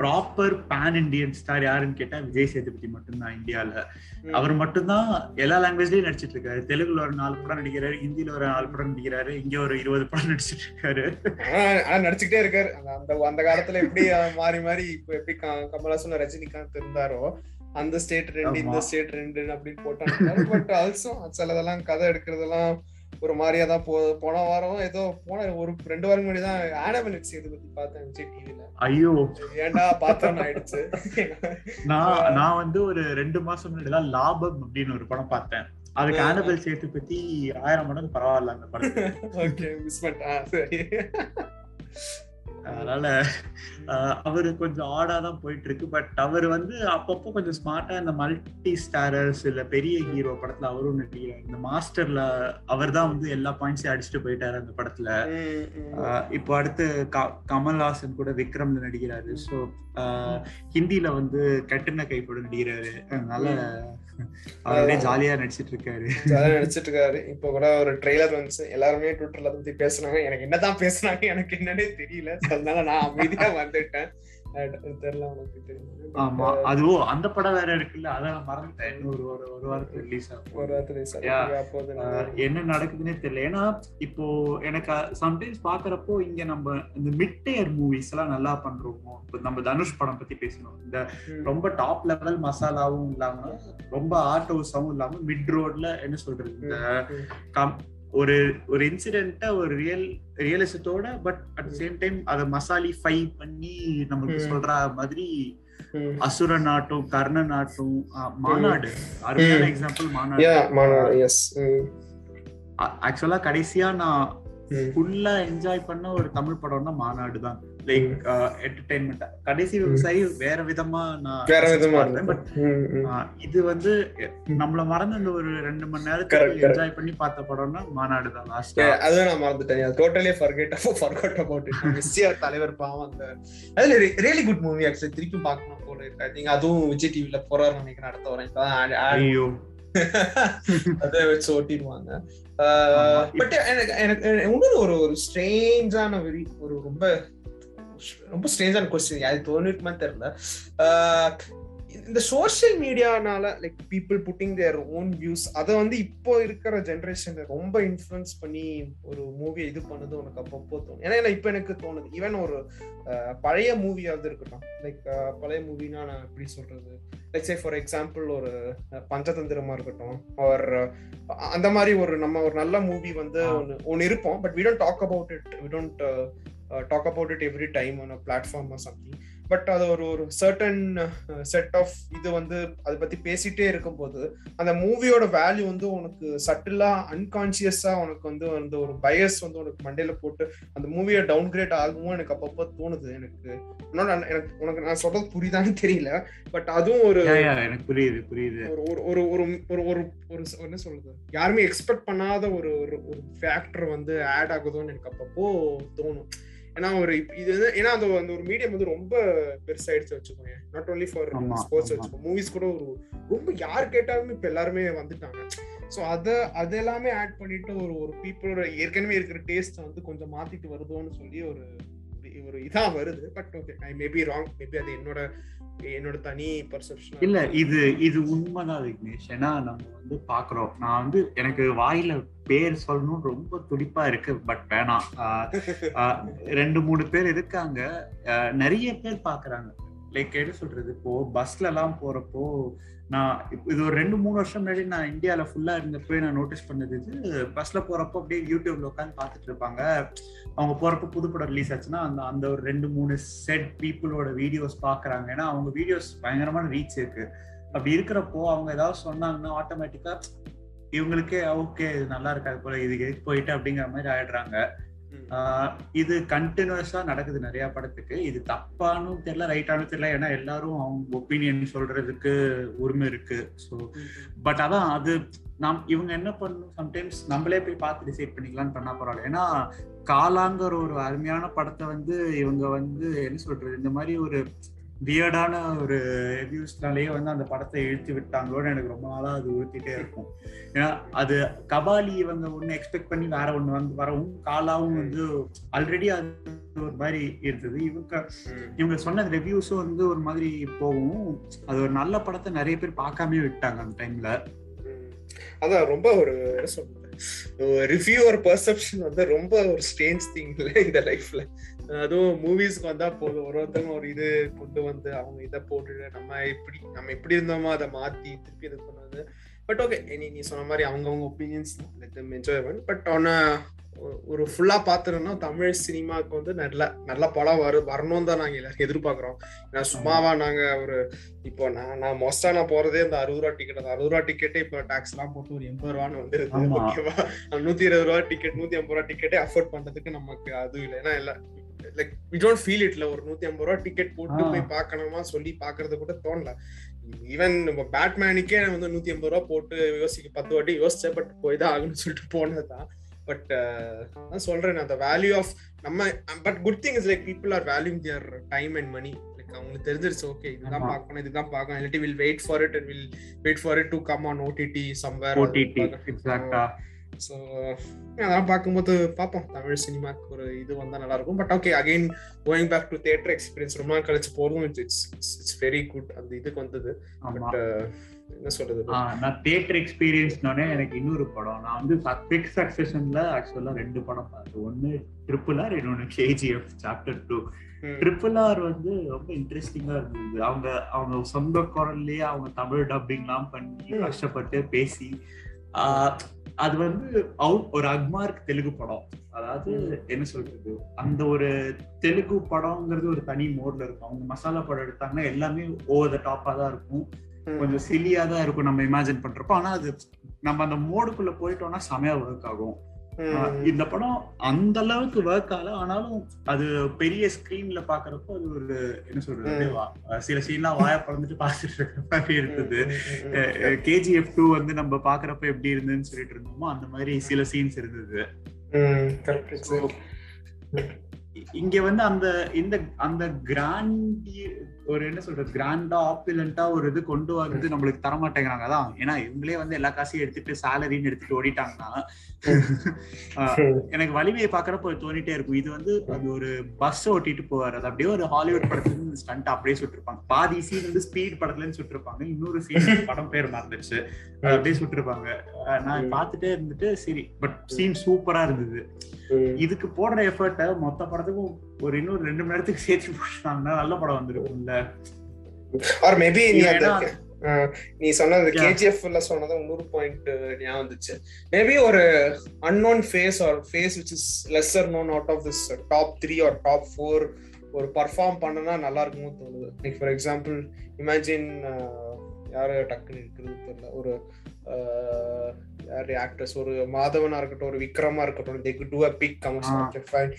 [SPEAKER 1] proper pan Indian star யாருன்னு கேட்டா விஜய் சேதுபதி மட்டும்தான் இந்தியால. அவர் மட்டும்தான் எல்லா லாங்குவேஜ்லயும் நடிச்சிட்டு இருக்காரு. தெலுங்குல ஒரு நாலு படம் நடிக்கிறாரு ஹிந்தில ஒரு நாலு படம் நடிக்கிறாரு இங்க ஒரு இருபது படம் நடிச்சிட்டு இருக்காரு.
[SPEAKER 2] ஆனா நடிச்சுக்கிட்டே இருக்காரு. அந்த- அந்த காலத்துல எப்படி மாறி மாறி இப்ப எப்படி கமல்ஹாசன் ரஜினிகாந்த் இருந்தாரோ அந்த ஸ்டேட் ரெண்டு இந்த. ஸ்டேட் ரெண்டு அப்படின்னு போட்டாங்க. பட் ஆல்சோ சிலதெல்லாம் கதை எடுக்கிறதெல்லாம் ஒரு மாதிரியா தான் போ போன வாரம் ஏதோ போன ஒரு ரெண்டு வாரம் முன்னாடி தான் ஆனவல் சேது பத்தி பார்த்தேன் விஜய் டிவில
[SPEAKER 1] ஐயோ.
[SPEAKER 2] ஏன்டா பார்த்தோன்னு ஆயிடுச்சு.
[SPEAKER 1] நான் நான் வந்து ஒரு ரெண்டு மாசம் முன்னாடி தான் லாபம் அப்படின்னு ஒரு படம் பார்த்தேன். அதுக்கு. ஆனபல் சேர்த்து பத்தி ஆயிரம் மடங்கு பரவாயில்ல அந்த படத்துக்கு.
[SPEAKER 2] ஓகே மிஸ் பண்ணிட்டேன். சரி.
[SPEAKER 1] அதனால அவரு கொஞ்சம் ஆடா தான் போயிட்டு இருக்கு பட் அவர் வந்து அப்பப்போ கொஞ்சம் ஸ்மார்ட்டா இந்த மல்டி ஸ்டாரர்ஸ் இல்ல பெரிய ஹீரோ படத்துல அவரும் நடிக்கிறார் இந்த மாஸ்டர்ல அவர் தான் வந்து எல்லா பாயிண்ட்ஸையும் அடிச்சுட்டு போயிட்டாரு அந்த படத்துல. இப்போ அடுத்து கமல்ஹாசன் கூட விக்ரம்ல நடிக்கிறாரு. ஸோ ஹிந்தில வந்து கட்டுன கை கூட நடிக்கிறாரு. அதனால அவர் ஜாலியா நடிச்சிட்டு இருக்காரு
[SPEAKER 2] ஜாலியா நடிச்சிட்டு இருக்காரு இப்போ கூட ஒரு ட்ரெய்லர் வந்துச்சு. எல்லாருமே ட்விட்டர்ல பத்தி பேசுனாங்க. எனக்கு என்னதான் பேசுனாங்க எனக்கு என்னன்னே தெரியல. அதனால நான் அமைதியா வந்துட்டேன். தெரியல உனக்கு தெரியும்?
[SPEAKER 1] ஆமா. அதுவும் அந்த படம் வேற இருக்குல்ல. அத நான் மறந்துட்டேன். ஒரு ஒரு ஒரு வாரத்துக்கு ரிலீஸ்
[SPEAKER 2] ஒரு
[SPEAKER 1] ஆகும்.
[SPEAKER 2] வாரத்துல
[SPEAKER 1] Yeah.
[SPEAKER 2] சரியா போகுது.
[SPEAKER 1] ஆஹ் என்ன நடக்குதுன்னே தெரியல. ஏன்னா இப்போ எனக்கு சம்டைம்ஸ் பாக்குறப்போ இங்க நம்ம இந்த மிட் டயர் மூவிஸ் எல்லாம் நல்லா பண்றோமோ? இப்போ நம்ம தனுஷ் படம் பத்தி பேசணும். இந்த. ரொம்ப டாப் லெவல் மசாலாவும் இல்லாம ரொம்ப ஆர்ட் ஹவுஸாவும் இல்லாம மிட் ரோட்ல என்ன சொல்றது? இந்த ஒரு ஒரு இன்சிடென்ட்ட ஒரு ரியல் ரியலிசத்தோட பட் அட் சேம் டைம் அத மசாலி ஃபை பண்ணி நமக்கு. சொல்ற மாதிரி
[SPEAKER 2] ம்.
[SPEAKER 1] அசுர நாட்டும் கர்ண நாட்டும் ஆஹ், மாநாடு. அருமையான. எக்ஸாம்பிள்
[SPEAKER 2] Yeah,
[SPEAKER 1] மாநாடு ஆக்சுவலா கடைசியா நான் ஃபுல்லா என்ஜாய் பண்ண ஒரு தமிழ் படம்னா மாநாடு தான் லைக் என்டர்டைன்மெண்ட் கடைசி விவசாயி வேற விதமா நான்
[SPEAKER 2] வேற விதமா
[SPEAKER 1] பட் இது வந்து நம்மள மறந்து அந்த ஒரு ரெண்டு மணி நேரத்துக்கு. என்ஜாய் பண்ணி பார்த்த படம்னா மாநாடு தான் லாஸ்ட்
[SPEAKER 2] அதுவும் நான் மறந்துட்டேன். Totally forget forgot about it STR தலைவர் பாவம் அந்த அதுல ரியலி குட் மூவி ஆக்சுவலி திருப்பி பார்க்கணும் போல இருக்கு. ஐ திங்க் அதுவும் விஜய் டிவில போறாரு நினைக்கிறேன் அடுத்த வாரம். இப்பதான்
[SPEAKER 1] ஐயோ.
[SPEAKER 2] அதை வச்சு ஓட்டிடுவாங்க. பட் எனக்கு எனக்கு இன்னொரு ஒரு ஒரு ஸ்ட்ரேஞ்சான ஒரு ரொம்ப ரொம்ப ஸ்ட்ரேஞ்சான கொஸ்டின் அது தோணிருக்குமா தெரியல. இந்த social மீடியானால like people putting their own views அதை வந்து இப்போ இருக்கிற ஜென்ரேஷன்ல ரொம்ப இன்ஃப்ளூயன்ஸ் பண்ணி ஒரு மூவியை இது பண்ணது உனக்கு அப்பப்போ தோணும் ஏன்னா இப்போ எனக்கு தோணுது. ஈவன் ஒரு பழைய மூவியாவது இருக்கட்டும். லைக் பழைய மூவினா நான் எப்படி சொல்றது? லைக் சே ஃபார் எக்ஸாம்பிள் ஒரு பஞ்சதந்திரமா இருக்கட்டும். ஒரு அந்த மாதிரி ஒரு நம்ம ஒரு நல்ல மூவி வந்து. ஒன்று ஒன்று இருப்போம். But we don't talk about it we don't talk about it every time a platform something but அது ஒரு ஒரு சர்டன் செட் ஆஃப் இது வந்து அதை பத்தி பேசிட்டே இருக்கும்போது அந்த மூவியோட வேல்யூ வந்து உனக்கு சட்டிலா அன்கான்சியஸா உனக்கு வந்து அந்த ஒரு பயஸ் வந்து உனக்கு மண்டையில போட்டு அந்த மூவியை டவுன் கிரேட் ஆகுமோ எனக்கு அப்பப்போ தோணுது. எனக்கு எனக்கு உனக்கு நான் சொல்றது புரியுதான்னு தெரியல. பட் அதுவும் ஒரு
[SPEAKER 1] எனக்கு புரியுது புரியுது.
[SPEAKER 2] ஒரு ஒரு ஒரு ஒரு ஒரு ஒரு என்ன சொல்றது? யாருமே எக்ஸ்பெக்ட் பண்ணாத ஒரு ஒரு ஃபேக்டர் வந்து ஆட் ஆகுதோன்னு எனக்கு அப்பப்போ தோணும். ஏன்னா ஒரு இது வந்து ஏன்னா அந்த அந்த ஒரு மீடியம் வந்து ரொம்ப பெருசாயிடுச்சு வச்சுக்கோங்க நாட் only ஃபார் ஸ்போர்ட்ஸ். வச்சுக்கோ மூவிஸ் கூட ஒரு ரொம்ப யார் கேட்டாலுமே இப்ப எல்லாருமே வந்துட்டாங்க. ஸோ அதை அது எல்லாமே ஆட் பண்ணிட்டு ஒரு ஒரு பீப்புளோட ஏற்கனவே இருக்கிற டேஸ்ட் வந்து கொஞ்சம் மாத்திட்டு வருதோன்னு சொல்லி ஒரு ஒரு- ஒரு இதா வருது. But okay I maybe wrong maybe அது என்னோட என்னோட தனி பர்செப்ஷன்
[SPEAKER 1] இல்ல இது இது உண்மைதான் விக்னேஷ். ஏன்னா நம்ம வந்து பாக்குறோம். நான் வந்து எனக்கு வாயில பேர் சொல்லணும் ரொம்ப துடிப்பா இருக்கு பட் வேணாம். ரெண்டு மூணு பேர் இருக்காங்க. நிறைய பேர் பாக்குறாங்க. லைக் என்ன சொல்றது? இப்போ பஸ்ல எல்லாம் போறப்போ நான் இது ஒரு ரெண்டு மூணு வருஷம் முன்னாடி நான் இந்தியாவில் ஃபுல்லாக இருந்தப்போ நான் நோட்டீஸ் பண்ணது இது. பஸ்ஸில் போறப்போ அப்படியே யூடியூப்ல உட்காந்து பார்த்துட்டு இருப்பாங்க. அவங்க போகிறப்ப புதுப்படம் ரிலீஸ் ஆச்சுன்னா அந்த அந்த ஒரு ரெண்டு மூணு செட் பீப்புளோட வீடியோஸ் பார்க்குறாங்க. ஏன்னா அவங்க வீடியோஸ் பயங்கரமான ரீச் இருக்கு. அப்படி இருக்கிறப்போ அவங்க ஏதாவது சொன்னாங்கன்னா ஆட்டோமேட்டிக்காக இவங்களுக்கே ஓகே இது நல்லா இருக்காது போல இது எதுக்கு போயிட்டு அப்படிங்கிற மாதிரி ஆயிடுறாங்க. இது கண்டினியூஸா நடக்குது நிறைய படத்துக்கு. இது தப்பானும் தெரியல ரைட்டானும் தெரியல. ஏன்னா எல்லாரும் அவங்க ஒப்பீனியன் சொல்றதுக்கு உரிமை இருக்கு. ஸோ பட் அதான் அது நாம் இவங்க என்ன பண்ணணும்? சம்டைம்ஸ் நம்மளே போய் பார்த்து டிசைட் பண்ணிக்கலாம்னு பண்ணா பரவாயில்ல. ஏன்னா காலாங்கிற ஒரு அருமையான படத்தை வந்து இவங்க வந்து என்ன சொல்றது? இந்த மாதிரி ஒரு வியர்டான ஒரு ரிவ்யூஸ்னாலேயே வந்து அந்த படத்தை இழுத்து விட்டாங்களோன்னு எனக்கு ரொம்ப நாளா அது உறுத்திட்டே இருக்கும். ஏன்னா அது கபாலி இவங்க ஒண்ணு எக்ஸ்பெக்ட் பண்ணி வேற ஒண்ணு வந்து வரவும் காலாவும் வந்து ஆல்ரெடி அது ஒரு மாதிரி இருந்தது. இவங்க இவங்க சொன்ன ரிவ்யூஸும் வந்து ஒரு மாதிரி போகும் அது ஒரு நல்ல படத்தை நிறைய பேர் பார்க்காம விட்டாங்க அந்த டைம்ல
[SPEAKER 2] அதான் ரொம்ப ஒரு ரிவ்யூ ஒரு பர்செப்ஷன் வந்து ரொம்ப ஒரு ஸ்டேஞ்ச் திங்ல இந்த லைஃப்ல அதுவும் மூவிஸ்க்கு வந்தா போதும். ஒரு ஒருத்தவங்க ஒரு இது கொண்டு வந்து அவங்க இதை போட்டு நம்ம இப்படி நம்ம எப்படி இருந்தோமோ அதை மாத்தி திருப்பி இது பண்ணுவது பட் ஓகே நீ நீ சொன்ன மாதிரி அவங்கவுங்க ஒப்பீனியன்ஸ் என்ஜாய் பண்ணு பட் ஆன் ஒரு ஃபுல்லா பாத்துறோம்னா தமிழ் சினிமாவுக்கு வந்து நல்ல நல்ல படம் வரும் வரணும் தான் நாங்க எல்லாரும் எதிர்பார்க்கிறோம். ஏன்னா சும்மாவா நாங்க ஒரு இப்போ நான் நான் மோஸ்டா நான் போறதே இந்த அறுபது ரூபா டிக்கெட் அந்த அறுபது ரூபா டிக்கெட்டே இப்போ டாக்ஸ் எல்லாம் போட்டு ஒரு எண்பது ரூபான்னு வந்துருது. ஓகேவா நூத்தி இருபது ரூபா டிக்கெட் நூத்தி ஐம்பது ரூபா டிக்கெட்டே அஃபோர்ட் பண்றதுக்கு நமக்கு அது இல்லை. ஏன்னா இல்ல லைக் வி டோன்ட் ஃபீல் இட்ல ஒரு நூத்தி ஐம்பது ரூபா டிக்கெட் போட்டு. போய் பார்க்கணுமா சொல்லி பாக்குறது கூட தோணல. ஈவன் நம்ம பேட்மேனுக்கே வந்து நூத்தி ஐம்பது ரூபா போட்டு யோசிக்க பத்து வாட்டி யோசிச்சேன் பட் போய் தான் ஆகணும்னு சொல்லிட்டு போனதுதான். பட் நான் சொல்றேன் அந்த வேல்யூ ஆஃப் நம்ம but good thing is like people are valuing their time and money like அவங்களுக்கு தெரிஞ்சிருச்சு ஓகே இதுதான். பார்க்கணும் இதுதான் பார்க்கணும். இல்லாட்டி will wait for it and will wait for it to come on OTT somewhere
[SPEAKER 1] OTT எக்ஸாக்டா
[SPEAKER 2] ஸோ அதெல்லாம் பார்க்கும்போது பார்ப்போம். தமிழ் சினிமாக்கு ஒரு இது வந்தா நல்லா இருக்கும் but okay again going back to theatre experience ரொம்ப நாள் கழிச்சு போறதும் இட்ஸ் இட்ஸ் வெரி குட் அந்த இதுக்கு வந்தது. பட் என்ன சொல்றது
[SPEAKER 1] நான் தியேட்டர் எக்ஸ்பீரியன்ஸ்னோடனே எனக்கு இன்னொரு படம். நான் வந்து பிக் சக்சஷன்ல ஆக்சுவலா ரெண்டு படம் பார்த்தேன். ஒன்னு ட்ரிபிள் ஆர் இன்னொன்னு KGF chapter two triple R வந்து ரொம்ப இன்ட்ரெஸ்டிங்கா இருந்தது. அவங்க அவங்க சொந்த குரல்லயே அவங்க தமிழ் டப்பிங்லாம் பண்ணி. கஷ்டப்பட்டு பேசி அது வந்து அவுட் ஒரு அக்மார்க் தெலுங்கு படம். அதாவது என்ன சொல்றது? அந்த ஒரு தெலுங்கு படம்ங்கிறது ஒரு தனி மோட்ல இருக்கும். அவங்க மசாலா படம் எடுத்தாங்கன்னா எல்லாமே ஓவர் த டாப்பா தான் இருக்கும். கொஞ்சம் சில்லியா தான் இருக்கும் நம்ம இமேஜின் பண்றப்போ. ஆனா அது நம்ம அந்த மோடுக்குள்ள போயிட்டோம்னா செமையா ஒர்க் ஆகும். இந்த படம் அந்த அளவுக்கு ஒர்க் ஆகல. ஆனாலும் அது பெரிய ஸ்கிரீன்ல பாக்குறப்போ அது ஒரு என்ன சொல்றது சில சீன்லாம் வாய பறந்துட்டு பார்த்துட்டு இருக்கிற மாதிரி இருந்தது. கேஜிஎஃப் டூ வந்து நம்ம பாக்குறப்ப எப்படி இருந்ததுன்னு சொல்லிட்டு இருந்தோமோ அந்த மாதிரி சில சீன்ஸ் இருந்தது. இங்க வந்து அந்த இந்த அந்த கிராண்டி ஒரு என்ன சொல்றது கிராண்டா ஆப்பிலண்டா ஒரு இது கொண்டு வந்து நம்மளுக்கு தர மாட்டேங்கிறாங்க அதான் ஏன்னா இவங்களே வந்து எல்லா காசையும் எடுத்துட்டு சேலரின்னு எடுத்துட்டு ஓடிட்டாங்கன்னா எனக்கு வலிமையை பாக்குறப்ப தோணிட்டே இருக்கும். இது வந்து அது ஒரு பஸ் ஓட்டிட்டு போவார். அது அப்படியே ஒரு ஹாலிவுட் படத்துல இருந்து ஸ்டண்ட் அப்படியே சுட்டிருப்பாங்க. பாதி சீன் வந்து ஸ்பீட் படத்துல இருந்து சுட்டிருப்பாங்க. இன்னொரு சீன் படம் பேர் மறந்துச்சு அப்படியே சுட்டிருப்பாங்க. நான் பார்த்துட்டே இருந்துட்டு சரி பட் சீன் சூப்பரா இருந்தது. இதுக்கு போடுற எஃபர்ட்ட மொத்த படத்துக்கும் ஒரு இன்னொரு ரெண்டு மணி நேரத்துக்கு சேர்த்து போட்டாங்கன்னா நல்ல படம் வந்துருக்கும்ல.
[SPEAKER 2] ஆர் மேபி நீ நீ சொன்னது கேஜிஎஃப்ல சொன்னது இன்னொரு பாயிண்ட் ஞாபகம் வந்துச்சு. மேபி ஒரு unknown face or face which is lesser known out of this top three or top four ஒரு பர்ஃபார்ம் பண்ணனா நல்லா இருக்குமோ தோணுது. லைக் ஃபார் எக்ஸாம்பிள் இமேஜின் யாரு டக்குன்னு இருக்கிறது தெரியல. ஒரு யாரு ஆக்டர்ஸ் ஒரு மாதவனா இருக்கட்டும் ஒரு விக்ரமா இருக்கட்டும் they could do a big fine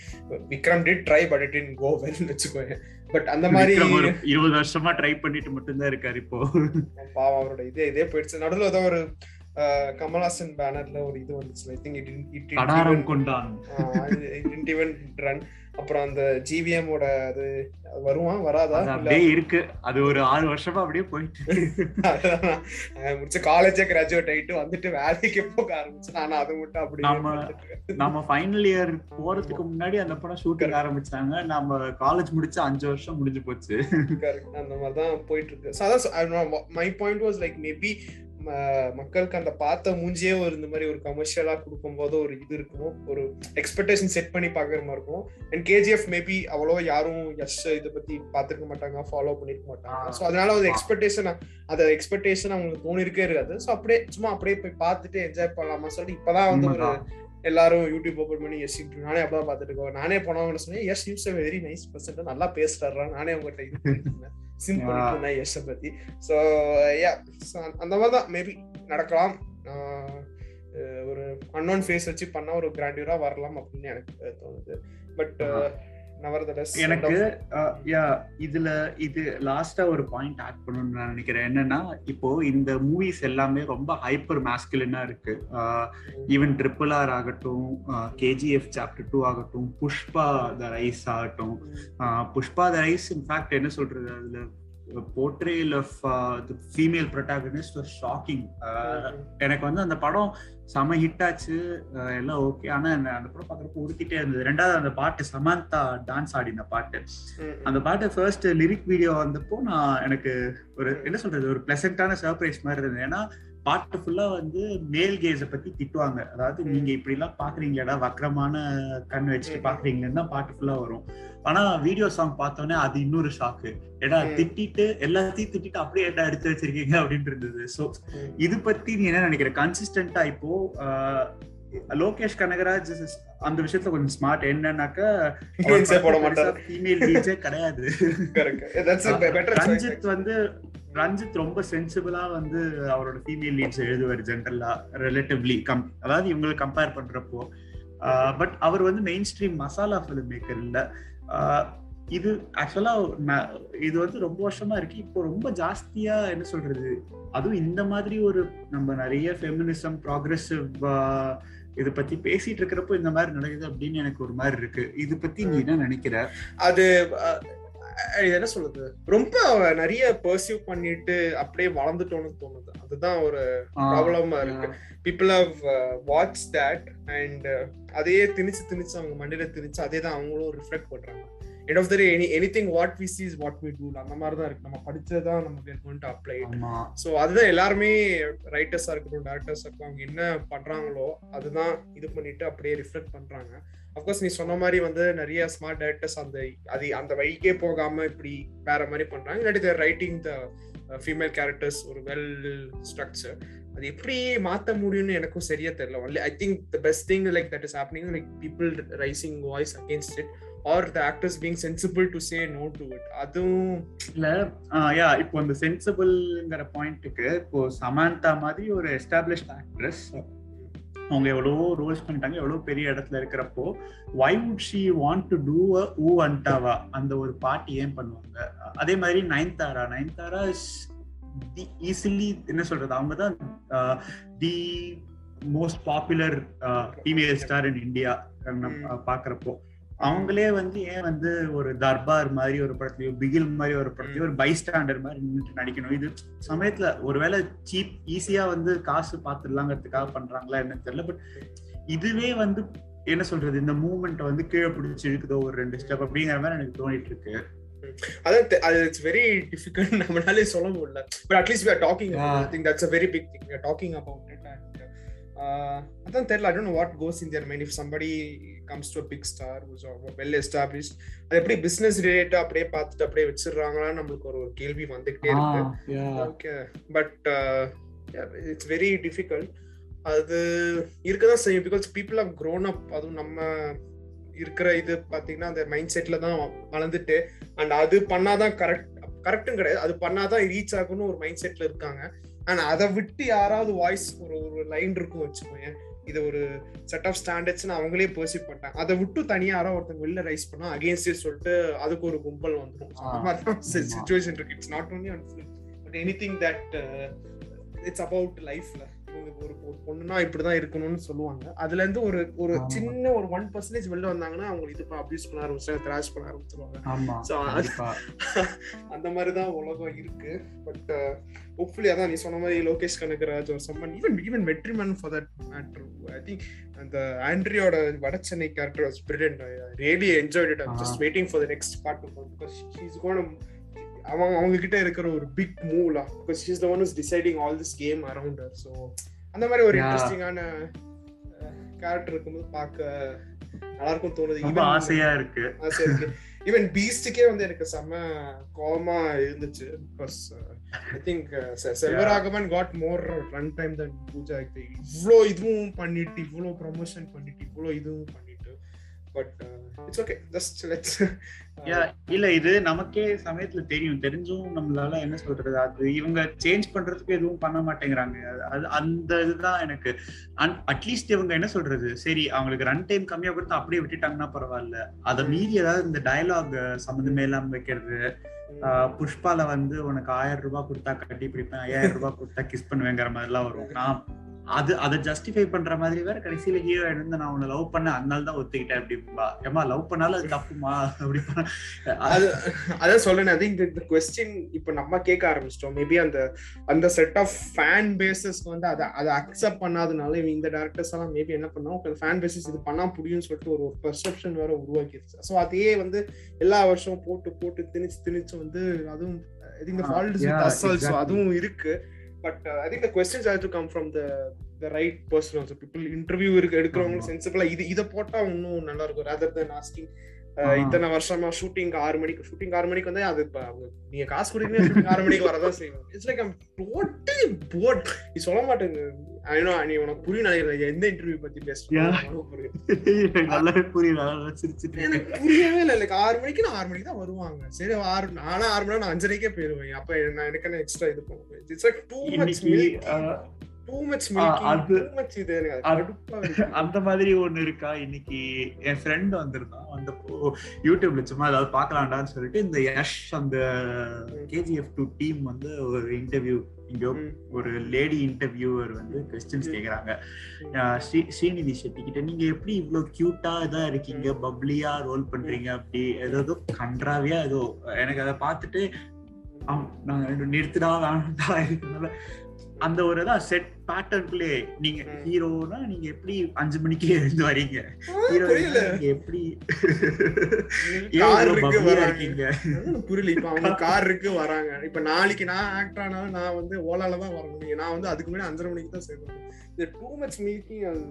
[SPEAKER 2] Vikram did try but it in go well வச்சுக்கோங்க பட் அந்த மாதிரி
[SPEAKER 1] இருபது வருஷமா ட்ரை பண்ணிட்டு மட்டும்தான் இருக்காரு இப்போ.
[SPEAKER 2] பாவம் அவரோட இதே இதே போயிடுச்சு. நடுவில் ஏதோ ஒரு கமல்ஹாசன் பேனர்ல ஒரு இது வந்துச்சு. I think it it it even run அப்புறம் அந்த ஜிவிஎமோட அது வருவான் வராதா?
[SPEAKER 1] அப்படியே இருக்கு. அது ஒரு ஆறு வருஷமா அப்படியே போயிட்டு
[SPEAKER 2] முடிச்ச காலேஜே கிராஜுவேட் ஆயிட்டு வந்துட்டு வேலைக்கு போக ஆரம்பிச்சு நான் அது மட்டும் அப்படி
[SPEAKER 1] நம்ம நம்ம ஃபைனல் இயர் போறதுக்கு முன்னாடி அந்த படம் ஷூட்டிங் ஆரம்பிச்சாங்க. நம்ம காலேஜ் முடிச்சு அஞ்சு வருஷம் முடிஞ்சு போச்சு.
[SPEAKER 2] அந்த மாதிரிதான் போயிட்டு இருக்கு. My point was like maybe மக்களுக்கு அந்த பார்த்த மூஞ்சியே ஒரு இந்த மாதிரி ஒரு கமர்ஷியலா கொடுக்கும் போது ஒரு இது இருக்கும். ஒரு எக்ஸ்பெக்டேஷன் செட் பண்ணி பாக்குற மாதிரி இருக்கும். அண்ட் கேஜிஎஃப் மேபி அவ்வளோ யாரும் யஷ் இதை பத்தி பாத்துருக்க மாட்டாங்க ஃபாலோ பண்ணிருக்க மாட்டாங்க. ஸோ அதனால ஒரு எக்ஸ்பெக்டேஷன் அந்த எக்ஸ்பெக்டேஷன் அவங்களுக்கு தோணிருக்கே இருக்காது. ஸோ அப்படியே சும்மா அப்படியே போய் பார்த்துட்டு என்ஜாய் பண்ணலாமா சொல்லிட்டு இப்பதான் வந்து ஒரு எல்லாரும் யூடியூப் ஓபன் பண்ணி எஸ் நானே அப்பதான் பாத்துட்டு இருக்கோம் நானே போனவங்க சொன்னேன் yes use very nice person நல்லா பேசுறாரா நானே உங்ககிட்ட இது சிம்பிள் எஸ் பத்தி. ஸோ யா அந்த மாதிரி தான் மேபி நடக்கலாம். ஒரு அன்னோன் ஃபேஸ் வச்சு பண்ணா ஒரு கிராண்டியூரா வரலாம் அப்படின்னு எனக்கு தோணுது. பட்
[SPEAKER 1] எனக்கு யா இதுல இது லாஸ்டா ஒரு பாயிண்ட் ஆட் பண்ணணும்னு நான் நினைக்கிறேன். என்னன்னா இப்போ இந்த மூவிஸ் எல்லாமே ரொம்ப ஹைப்பர் மேஸ்குலினா இருக்கு. ஈவன் ட்ரிபிள் ஆர் ஆகட்டும் கேஜிஎஃப் சாப்டர் டூ ஆகட்டும் புஷ்பா த ரைஸ் ஆகட்டும். புஷ்பா த ரைஸ் இன்ஃபேக்ட் என்ன சொல்றது அதுல portrayal of the female protagonist was shocking எனக்கு வந்து அந்த படம் செம ஹிட் ஆச்சு. எல்லாம் ஓகே ஆனா அந்த படம் பாக்குறப்ப உடுத்திட்டே இருந்தது. ரெண்டாவது அந்த பாட்டு சமந்தா டான்ஸ் ஆடின பாட்டு. அந்த பாட்டு ஃபர்ஸ்ட் லிரிக் வீடியோ வந்தப்போ நான் எனக்கு ஒரு என்ன சொல்றது ஒரு பிளசண்டான சர்ப்ரைஸ் மாதிரி இருந்தது. ஏன்னா பாட்டு ஃபுல்லா வந்து மேல் கேஸ பத்தி திட்டுவாங்க. அதாவது நீங்க இப்படி எல்லாம் பாக்குறீங்கடா வக்கரமான கண் வச்சுட்டு பாக்குறீங்கன்னு தான் பாட்டு ஃபுல்லா வரும். ஆனா வீடியோ சாங் பார்த்தோன்னே அது இன்னொரு ஷாக்கு ஏடா திட்டிட்டு எல்லாத்தையும் திட்டிட்டு அப்படியே ஏடா எடுத்து வச்சிருக்கீங்க அப்படின்னு இருந்தது. சோ இது பத்தி நீ என்ன நினைக்கிற? கன்சிஸ்டன்டா இப்போ லோகேஷ் கனகராஜ் அந்த விஷயத்துல கொஞ்சம் ஸ்மார்ட் என்னன்னாக்கா ஃபீமேல் டீச்சே கிடையாது. ரஞ்சித் வந்து ரஞ்சித் ரொம்ப சென்சிபிளா வந்து அவரோட ஃபீமேல் லீட்ஸ் எழுதுவார் ஜென்ரலா ரிலேட்டிவ்லி கம் அதாவது இவங்களை கம்பேர் பண்றப்போ. பட் அவர் வந்து mainstream masala film maker இல்ல இது ஆக்சுவலா இது வந்து ரொம்ப வருஷமா இருக்கு. இப்போ ரொம்ப ஜாஸ்தியா என்ன சொல்றது? அதுவும் இந்த மாதிரி ஒரு நம்ம நிறைய ஃபெமினிசம் ப்ராக்ரெசிவ் இத பத்தி பேசிட்டு இருக்கிறப்போ இந்த மாதிரி நடக்குது அப்படின்னு எனக்கு ஒரு மாதிரி இருக்கு. இது பத்தி நீ என்ன நினைக்கிற?
[SPEAKER 2] அது என்ன சொல்றது? ரொம்ப நிறைய பர்சியூ பண்ணிட்டு அப்படியே வளர்ந்துட்டோம்னு தோணுது. அதுதான் ஒரு ப்ராப்ளமா இருக்கு. People have watch that and அதையே திணிச்சு திணிச்சு அவங்க மண்டியில திணிச்சு அதே தான் அவங்களும் ரிஃப்ளெக்ட் பண்றாங்க. End of the day any any thing what we sees what we do அந்த மாதிரி தான் இருக்கு. நம்ம படிச்சதான் நம்ம were going to apply so அதுதான் எல்லாருமே ரைட்டர்ஸா இருக்கட்டும் டேரக்டர்ஸா இருக்கட்டும் அவங்க என்ன பண்றாங்களோ அதுதான் இது பண்ணிட்டு அப்படியே ரிஃப்ளெக்ட் பண்றாங்க. அப்கோர்ஸ் நீ சொன்ன மாதிரி வந்து நிறைய ஸ்மார்ட் டேரக்டர்ஸ் அந்த அது அந்த வழிக்கே போகாம இப்படி வேற மாதிரி பண்றாங்க. இல்லாட்டி ரைட்டிங் த ஃபீமேல் கேரக்டர்ஸ் ஒரு வெல் ஸ்ட்ரக்சர் அது எப்படி மாத்த முடியும்னு எனக்கும் சரியா தெரியல. Only I think the best thing like that is happening like people raising voice against it or the actors being sensible to say no to it அதுவும்
[SPEAKER 1] இல்ல யா இப்போ அந்த சென்சிபிள்ங்கிற பாயிண்ட்டுக்கு இப்போ சமாந்தா மாதிரி ஒரு எஸ்டாப்ளிஷ்ட் ஆக்ட்ரஸ் அவங்க எவ்வளவோ ரோல்ஸ் பண்ணிட்டாங்க எவ்வளவு பெரிய இடத்துல இருக்கிறப்போ why would she want to do a Oo Antava அந்த ஒரு பாட்டு ஏன் பண்ணுவாங்க? அதே மாதிரி நயன்தாரா. நயன்தாரா தி ஈஸிலி என்ன சொல்றது அவங்க தான் the most popular female star in India பாக்குறப்போ. அவங்களே வந்து ஏன் வந்து ஒரு தர்பார் மாதிரி ஒரு படத்துலயோ பிகில் மாதிரி ஒரு படத்துலயோ ஒரு பைஸ்டாண்டர் மாதிரி நின்றுட்டு நடிக்கணும்? இது சமயத்துல ஒருவேளை சீப் ஈஸியா வந்து காசு பார்த்துடலாங்கிறதுக்காக பண்றாங்களா என்னன்னு தெரியல பட் இதுவே வந்து என்ன சொல்றது இந்த மூமெண்ட் வந்து கீழே பிடிச்சி இழுக்குதோ ஒரு ரெண்டு ஸ்டெப் அப்படிங்கிற மாதிரி எனக்கு தோணிட்டு இருக்கு
[SPEAKER 2] அதான் தெ- அது இட்ஸ் வெரி டிஃபிகல்ட் நம்மளாலே சொல்ல முடியல. But at least we are talking think that's a very big thing we are talking about it and அதான் தெரியல. I don't know what goes in their mind if somebody comes to big star well established அது எப்படி பிசினஸ் ரிலேட்டா அப்படியே பார்த்துட்டு அப்படியே வச்சிடுறாங்களான்னு நம்மளுக்கு ஒரு ஒரு கேள்வி வந்துகிட்டே இருக்கு. Okay but it's very difficult அது இருக்கதான் செய்யும். Because people of grown up அதுவும் நம்ம இருக்கிற இது பாத்தீங்கன்னா அந்த மைண்ட் செட்ல தான் வளர்ந்துட்டு அண்ட் அது பண்ணாதான் கரெக்ட் கரெக்டும் கிடையாது. அது பண்ணாதான் ரீச் ஆகும்னு ஒரு மைண்ட் செட்ல இருக்காங்க. அண்ட் அதை விட்டு யாராவது வாய்ஸ் ஒரு ஒரு லைன் இருக்கும் வச்சுக்கோங்க இது ஒரு செட் ஆஃப் ஸ்டாண்டர்ட்ஸ்னு அவங்களே பர்சீவ் பண்ணிட்டாங்க. அதை விட்டு தனியா யாரோ ஒருத்தங்க வெளில ரைஸ் பண்ணா அகேன்ஸ்ட் சொல்லிட்டு அதுக்கு ஒரு கும்பல் வந்துடும் சுச்சுவேஷன் இருக்கு. It's not only on film but any thing that it's about லைஃப்ல ஒரு ஒரு பொண்ணுனா இப்படிதான் இருக்கணும்னு சொல்லுவாங்க. அதுல இருந்து ஒரு ஒரு. சின்ன ஒரு ஒன் பர்சன்டேஜ் வெளில வந்தாங்கன்னா அவங்க இது அபியூஸ் பண்ண ஆரம்பிச்சு கிராஷ் பண்ண ஆரம்பிச்சிருவாங்க. அந்த மாதிரி தான் உலகம் இருக்கு. பட் ஹோப்ஃபுல்லி அதான் நீ சொன்ன மாதிரி லோகேஷ் கனகராஜ் ஒரு சம்மன் even even வெற்றிமன் for that matter I think அந்த ஆண்ட்ரியோட Vada Chennai character was brilliant really enjoyed it I'm just waiting for the next part because she's gone அவங்க அவங்க கிட்ட இருக்கிற ஒரு big மூவ்லா because she's the one is deciding all this game around her so அந்த மாதிரி ஒரு. இன்ட்ரெஸ்டிங்கான கேரக்டர் இருக்கும்போது பார்க்க நல்லா இருக்கும் தோணுது.
[SPEAKER 1] ரொம்ப ஆசையா இருக்கு.
[SPEAKER 2] ஆசை இருக்கு. ஈவன் பீஸ்டுக்கே வந்து எனக்கு செம்ம கோவமா இருந்துச்சு. Because I think Selvaraghavan got more run time than Pooja இவ்வளோ இதுவும் பண்ணிட்டு இவ்வளோ ப்ரமோஷன் பண்ணிட்டு இவ்வளோ இதுவும் பண்ணிட்டு. But it's okay just let's
[SPEAKER 1] Yeah, இல்ல இது நமக்கே சமயத்துல தெரியும். தெரிஞ்சும் நம்மளால என்ன சொல்றது? அது இவங்க சேஞ்ச் பண்றதுக்கு எதுவும் பண்ண மாட்டேங்கிறாங்க. அது- அந்த இதுதான் எனக்கு. அட்லீஸ்ட் இவங்க என்ன சொல்றது? சரி அவங்களுக்கு ரன் டைம் கம்மியா கொடுத்து அப்படியே விட்டுட்டாங்கன்னா பரவாயில்ல. அதை மீறி ஏதாவது இந்த டயலாக் சம்மந்தமே இல்லாம வைக்கிறது. ஆஹ் புஷ்பால வந்து உனக்கு ஆயிரம் ரூபாய் கொடுத்தா கட்டி பிடிப்பேன் ஐயாயிரம் ரூபாய் கொடுத்தா கிஸ் பண்ணுவேங்கிற மாதிரிலாம் வரும். நான் அது அதை ஜஸ்டிஃபை பண்ற மாதிரி வேற கடைசியில ஹீரோ இருந்து நான் உன்னை லவ் பண்ண அதனால தான் ஒத்துக்கிட்டேன் அப்படிம்பா. ஏமா லவ் பண்ணாலும் அது தப்புமா? அப்படி பண்ண-
[SPEAKER 2] அது அதான் ஐ திங்க் இந்த கொஸ்டின் இப்ப நம்ம கேட்க ஆரம்பிச்சிட்டோம். மேபி அந்த அந்த செட் ஆஃப் ஃபேன் பேசஸ்க்கு வந்து அதை அதை அக்செப்ட் பண்ணாதனால இவங்க இந்த டேரக்டர்ஸ் எல்லாம் மேபி என்ன பண்ணோம் ஃபேன் பேசஸ் இது பண்ணா முடியும்னு சொல்லிட்டு ஒரு பெர்செப்ஷன் வேற உருவாக்கிடுச்சு ஸோ அதையே வந்து எல்லா வருஷமும் போட்டு போட்டு திணிச்சு திணிச்சு வந்து அதுவும். அதுவும் இருக்கு. But I think the questions have to come from the the right person also people interview இருக்கு எடுக்கிறவங்க
[SPEAKER 1] ஆமா.
[SPEAKER 2] சென்சிபிளா இது இதை போட்டா இன்னும் நல்லா இருக்கும் ரதர் தென் ஆஸ்கிங். இத்தனை வருஷமா ஷூட்டிங் ஆறு மணிக்கு ஷூட்டிங் ஆறு மணிக்கு வந்து அது நீங்க காசு ஷூட்டிங் ஆறு மணிக்கு வரதான் செய்வோம் it's like I'm totally bored நீ சொல்ல மாட்டேங்க. ஐநோ நீ உனக்கு புரியும் நினைக்கிறேன். எந்த இன்டர்வியூ பத்தி. பேசுறேன் புரியும்
[SPEAKER 1] நல்லாவே இருக்கேன்.
[SPEAKER 2] எனக்கு புரியவே இல்லை. லைக் ஆறு மணிக்கு நான் ஆறு மணிக்கு தான் வருவாங்க. சரி ஆறு நானா ஆறு மணி நான் அஞ்சரைக்கே போயிருவேன். அப்ப நான் எனக்கு என்ன எக்ஸ்ட்ரா இது பண்ணுவேன்? இட்ஸ் லைக் டூ மச்
[SPEAKER 1] அந்த மாதிரி ஒண்ணு இருக்கா? இன்னைக்கு என் ஃப்ரெண்ட் வந்திருந்தான் வந்தப்போ யூடியூப்ல சும்மா ஏதாவது பார்க்கலாம்டான்னு சொல்லிட்டு இந்த யஷ் அந்த கேஜிஎஃப் டூ டீம் வந்து ஒரு இன்டர்வியூ இங்க. ஒரு லேடி இன்டர்வியூவர் வந்து கொஸ்டின்ஸ். கேக்குறாங்க. ஸ்ரீ- ஸ்ரீநிதி செட்டி கிட்ட நீங்க எப்படி இவ்வளவு கியூட்டா இதா இருக்கீங்க? பப்ளியா ரோல் பண்றீங்க? அப்படி ஏதோ கன்றாவியா ஏதோ எனக்கு அதை பார்த்துட்டு நிறுத்திடா வேணாம்டா இதனால அந்த ஒரு தான் செட் பேட்டர்னுக்குள்ளே நீங்க. ஹீரோனா நீங்க எப்படி அஞ்சு மணிக்கு எழுந்து வரீங்க? ஹீரோ நீங்க எப்படி இருக்கீங்க?
[SPEAKER 2] புரியல. இப்ப அவங்க கார். இருக்கு வராங்க. இப்ப நாளைக்கு நான் ஆக்ட் ஆனாலும் நான் வந்து ஓலால தான் வரணும். நான் வந்து அதுக்கு முன்னாடி அஞ்சரை மணிக்கு தான் சேர்க்கணும் இந்த டூ மச் மீட்டிங் அது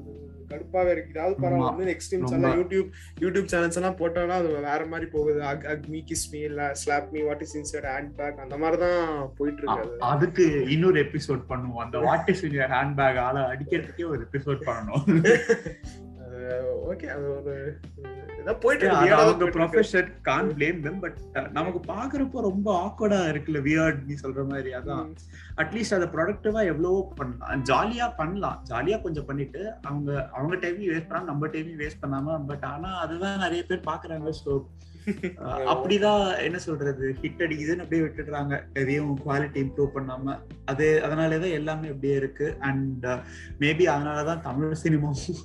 [SPEAKER 2] கடுப்பாவே இருக்கு. இதாவது பரவாயில்ல. வந்து நெக்ஸ்ட்
[SPEAKER 1] ரொம்ப.
[SPEAKER 2] எல்லாம் யூடியூப் யூடியூப் சேனல்ஸ் எல்லாம் போட்டோம்னா அது வேற மாதிரி போகுது. அக் அக் மீ கிஸ் மீ இல்ல slap me what is inside hand bag அந்த மாதிரி தான் போயிட்டு இருக்கு அது.
[SPEAKER 1] அதுக்கு இன்னொரு எபிசோட் பண்ணுவோம். அந்த what is in handbag bag ஆள அடிக்கிறதுக்கே ஒரு எபிசோட் பண்ணணும்.
[SPEAKER 2] ஓகே அது ஒரு
[SPEAKER 1] அவங்க. ப்ரொஃபஷன் கான் பிளேம் பட் நமக்கு பாக்குறப்போ ரொம்ப ஆக்வர்டா இருக்குல்ல வியர்ட் நீ சொல்ற மாதிரி அதான். அட்லீஸ்ட் அதை ப்ரொடக்டிவா எவ்வளவோ பண்ணலாம். ஜாலியா பண்ணலாம். ஜாலியா கொஞ்சம் பண்ணிட்டு அவங்க அவங்க டைமையும் வேஸ்ட் பண்ணாம நம்ம டைமையும் வேஸ்ட் பண்ணாம பட் ஆனா அதுதான் நிறைய பேர் பாக்குறாங்க ஸோ அப்படிதான் என்ன சொல்றது? ஹிட் அடிக்குதுன்னு அப்படியே விட்டுடுறாங்க. எதையும் குவாலிட்டி இம்ப்ரூவ் பண்ணாம. அது அதனாலதான் எல்லாமே அப்படியே இருக்கு. அண்ட் மேபி அதனாலதான் தமிழ் சினிமாவும்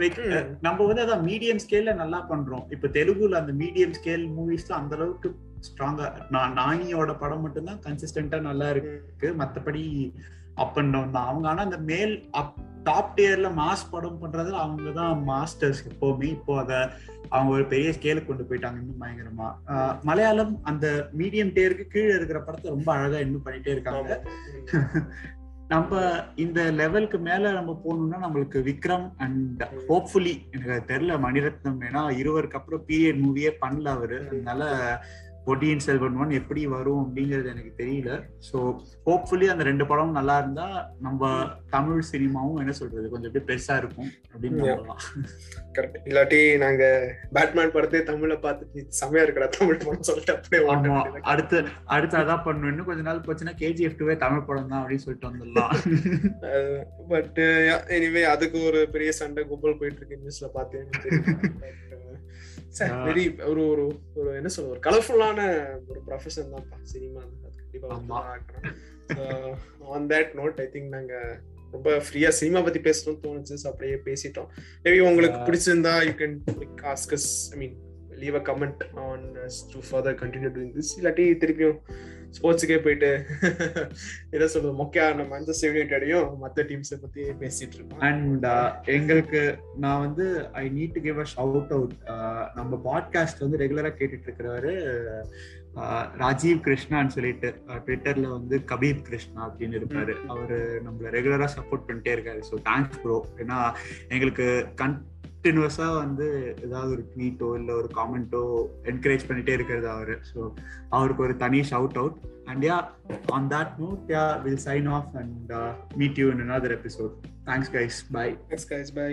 [SPEAKER 1] லைக் நம்ம வந்து அதான் மீடியம் ஸ்கேல்ல நல்லா பண்றோம். இப்ப தெலுங்குல அந்த மீடியம் ஸ்கேல் மூவிஸ் அந்த அளவுக்கு ஸ்ட்ராங்கா நான் நானியோட படம் மட்டும்தான் கன்சிஸ்டன்டா நல்லா இருக்கு. மத்தபடி அப் அண்ட் டவுன் தான். அவங்க ஆனா அந்த மேல் அப் டாப் டியர்ல மாஸ் படம் பண்றதுல அவங்க தான் மாஸ்டர்ஸ் எப்பவுமே. இப்போ அத அவங்க ஒரு பெரிய ஸ்கேலுக்கு கொண்டு போயிட்டாங்க இன்னும் பயங்கரமா. மலையாளம் அந்த மீடியம் டியருக்கு கீழே இருக்கிற படத்தை ரொம்ப அழகா இன்னும் பண்ணிட்டே இருக்காங்க. நம்ம இந்த லெவலுக்கு மேல நம்ம போகணும்னா நம்மளுக்கு விக்ரம் அண்ட் ஹோப்ஃபுல்லி எனக்கு தெரியல மணிரத்னம். ஏன்னா இருவருக்கு அப்புறம் பீரியட் மூவியே பண்ணல அவரு. அதனால பொட்டியின் செல்வன் ஒன் எப்படி வரும் அப்படிங்கிறது எனக்கு தெரியல. ஸோ ஹோப்ஃபுல்லி அந்த ரெண்டு படமும் நல்லா இருந்தா நம்ம தமிழ் சினிமாவும் என்ன சொல்றது கொஞ்சம் அப்படியே பெருசா இருக்கும் அப்படின்னு
[SPEAKER 2] இல்லாட்டி நாங்க பேட்மேன் படத்தை தமிழ்ல பார்த்துட்டு செமையா இருக்கடா தமிழ் படம் சொல்லிட்டு அப்படியே
[SPEAKER 1] அடுத்து அடுத்து அதான் பண்ணணும் இன்னும் கொஞ்ச நாள் போச்சுன்னா கேஜிஎஃப் டூவே தமிழ் படம் தான் அப்படின்னு சொல்லிட்டு வந்துடலாம்.
[SPEAKER 2] பட் எனிவே அதுக்கு ஒரு பெரிய சண்டை கும்பல் போயிட்டு இருக்கு நியூஸ்ல பார்த்தேன் வெரி ஒரு ஒரு ஒரு என்ன சொல்ல ஒரு கலர்ஃபுல்லான ஒரு ப்ரொஃபஷன் தான் சினிமா கண்டிப்பா on that note I think நாங்க ரொம்ப ஃப்ரீயா சினிமா பத்தி பேசணும்னு தோணுச்சு. அப்படியே பேசிட்டோம். மேபி உங்களுக்கு பிடிச்சிருந்தா you can ask us I mean leave a comment on to further continue doing this இல்லாட்டி திருப்பியும் ஸ்போர்ட்ஸுக்கே போயிட்டு என்ன சொல்றது மொக்கையான மான்செஸ்டர் யுனைடடையும் மற்ற டீம்ஸை பத்தி பேசிட்டு இருக்கோம்
[SPEAKER 1] அண்ட் எங்களுக்கு நான் வந்து I need to give a shout out நம்ம பாட்காஸ்ட் வந்து ரெகுலரா கேட்டுட்டு இருக்கிறவரு ராஜீவ் கிருஷ்ணான்னு சொல்லிட்டு ட்விட்டர்ல வந்து கபீப் கிருஷ்ணா அப்படின்னு இருப்பாரு. அவரு நம்மள ரெகுலரா சப்போர்ட் பண்ணிட்டே இருக்காரு. ஸோ தேங்க்ஸ் ப்ரோ ஏன்னா எங்களுக்கு கன் கண்டினியூஸா வந்து ஏதாவது ஒரு ட்வீட்டோ இல்லை ஒரு காமெண்ட்டோ என்கரேஜ் பண்ணிட்டே இருக்கிறது அவரு. ஸோ அவருக்கு ஒரு தனி shout out and ya on that note ya will sign off and meet you in another episode thanks guys bye
[SPEAKER 2] thanks guys bye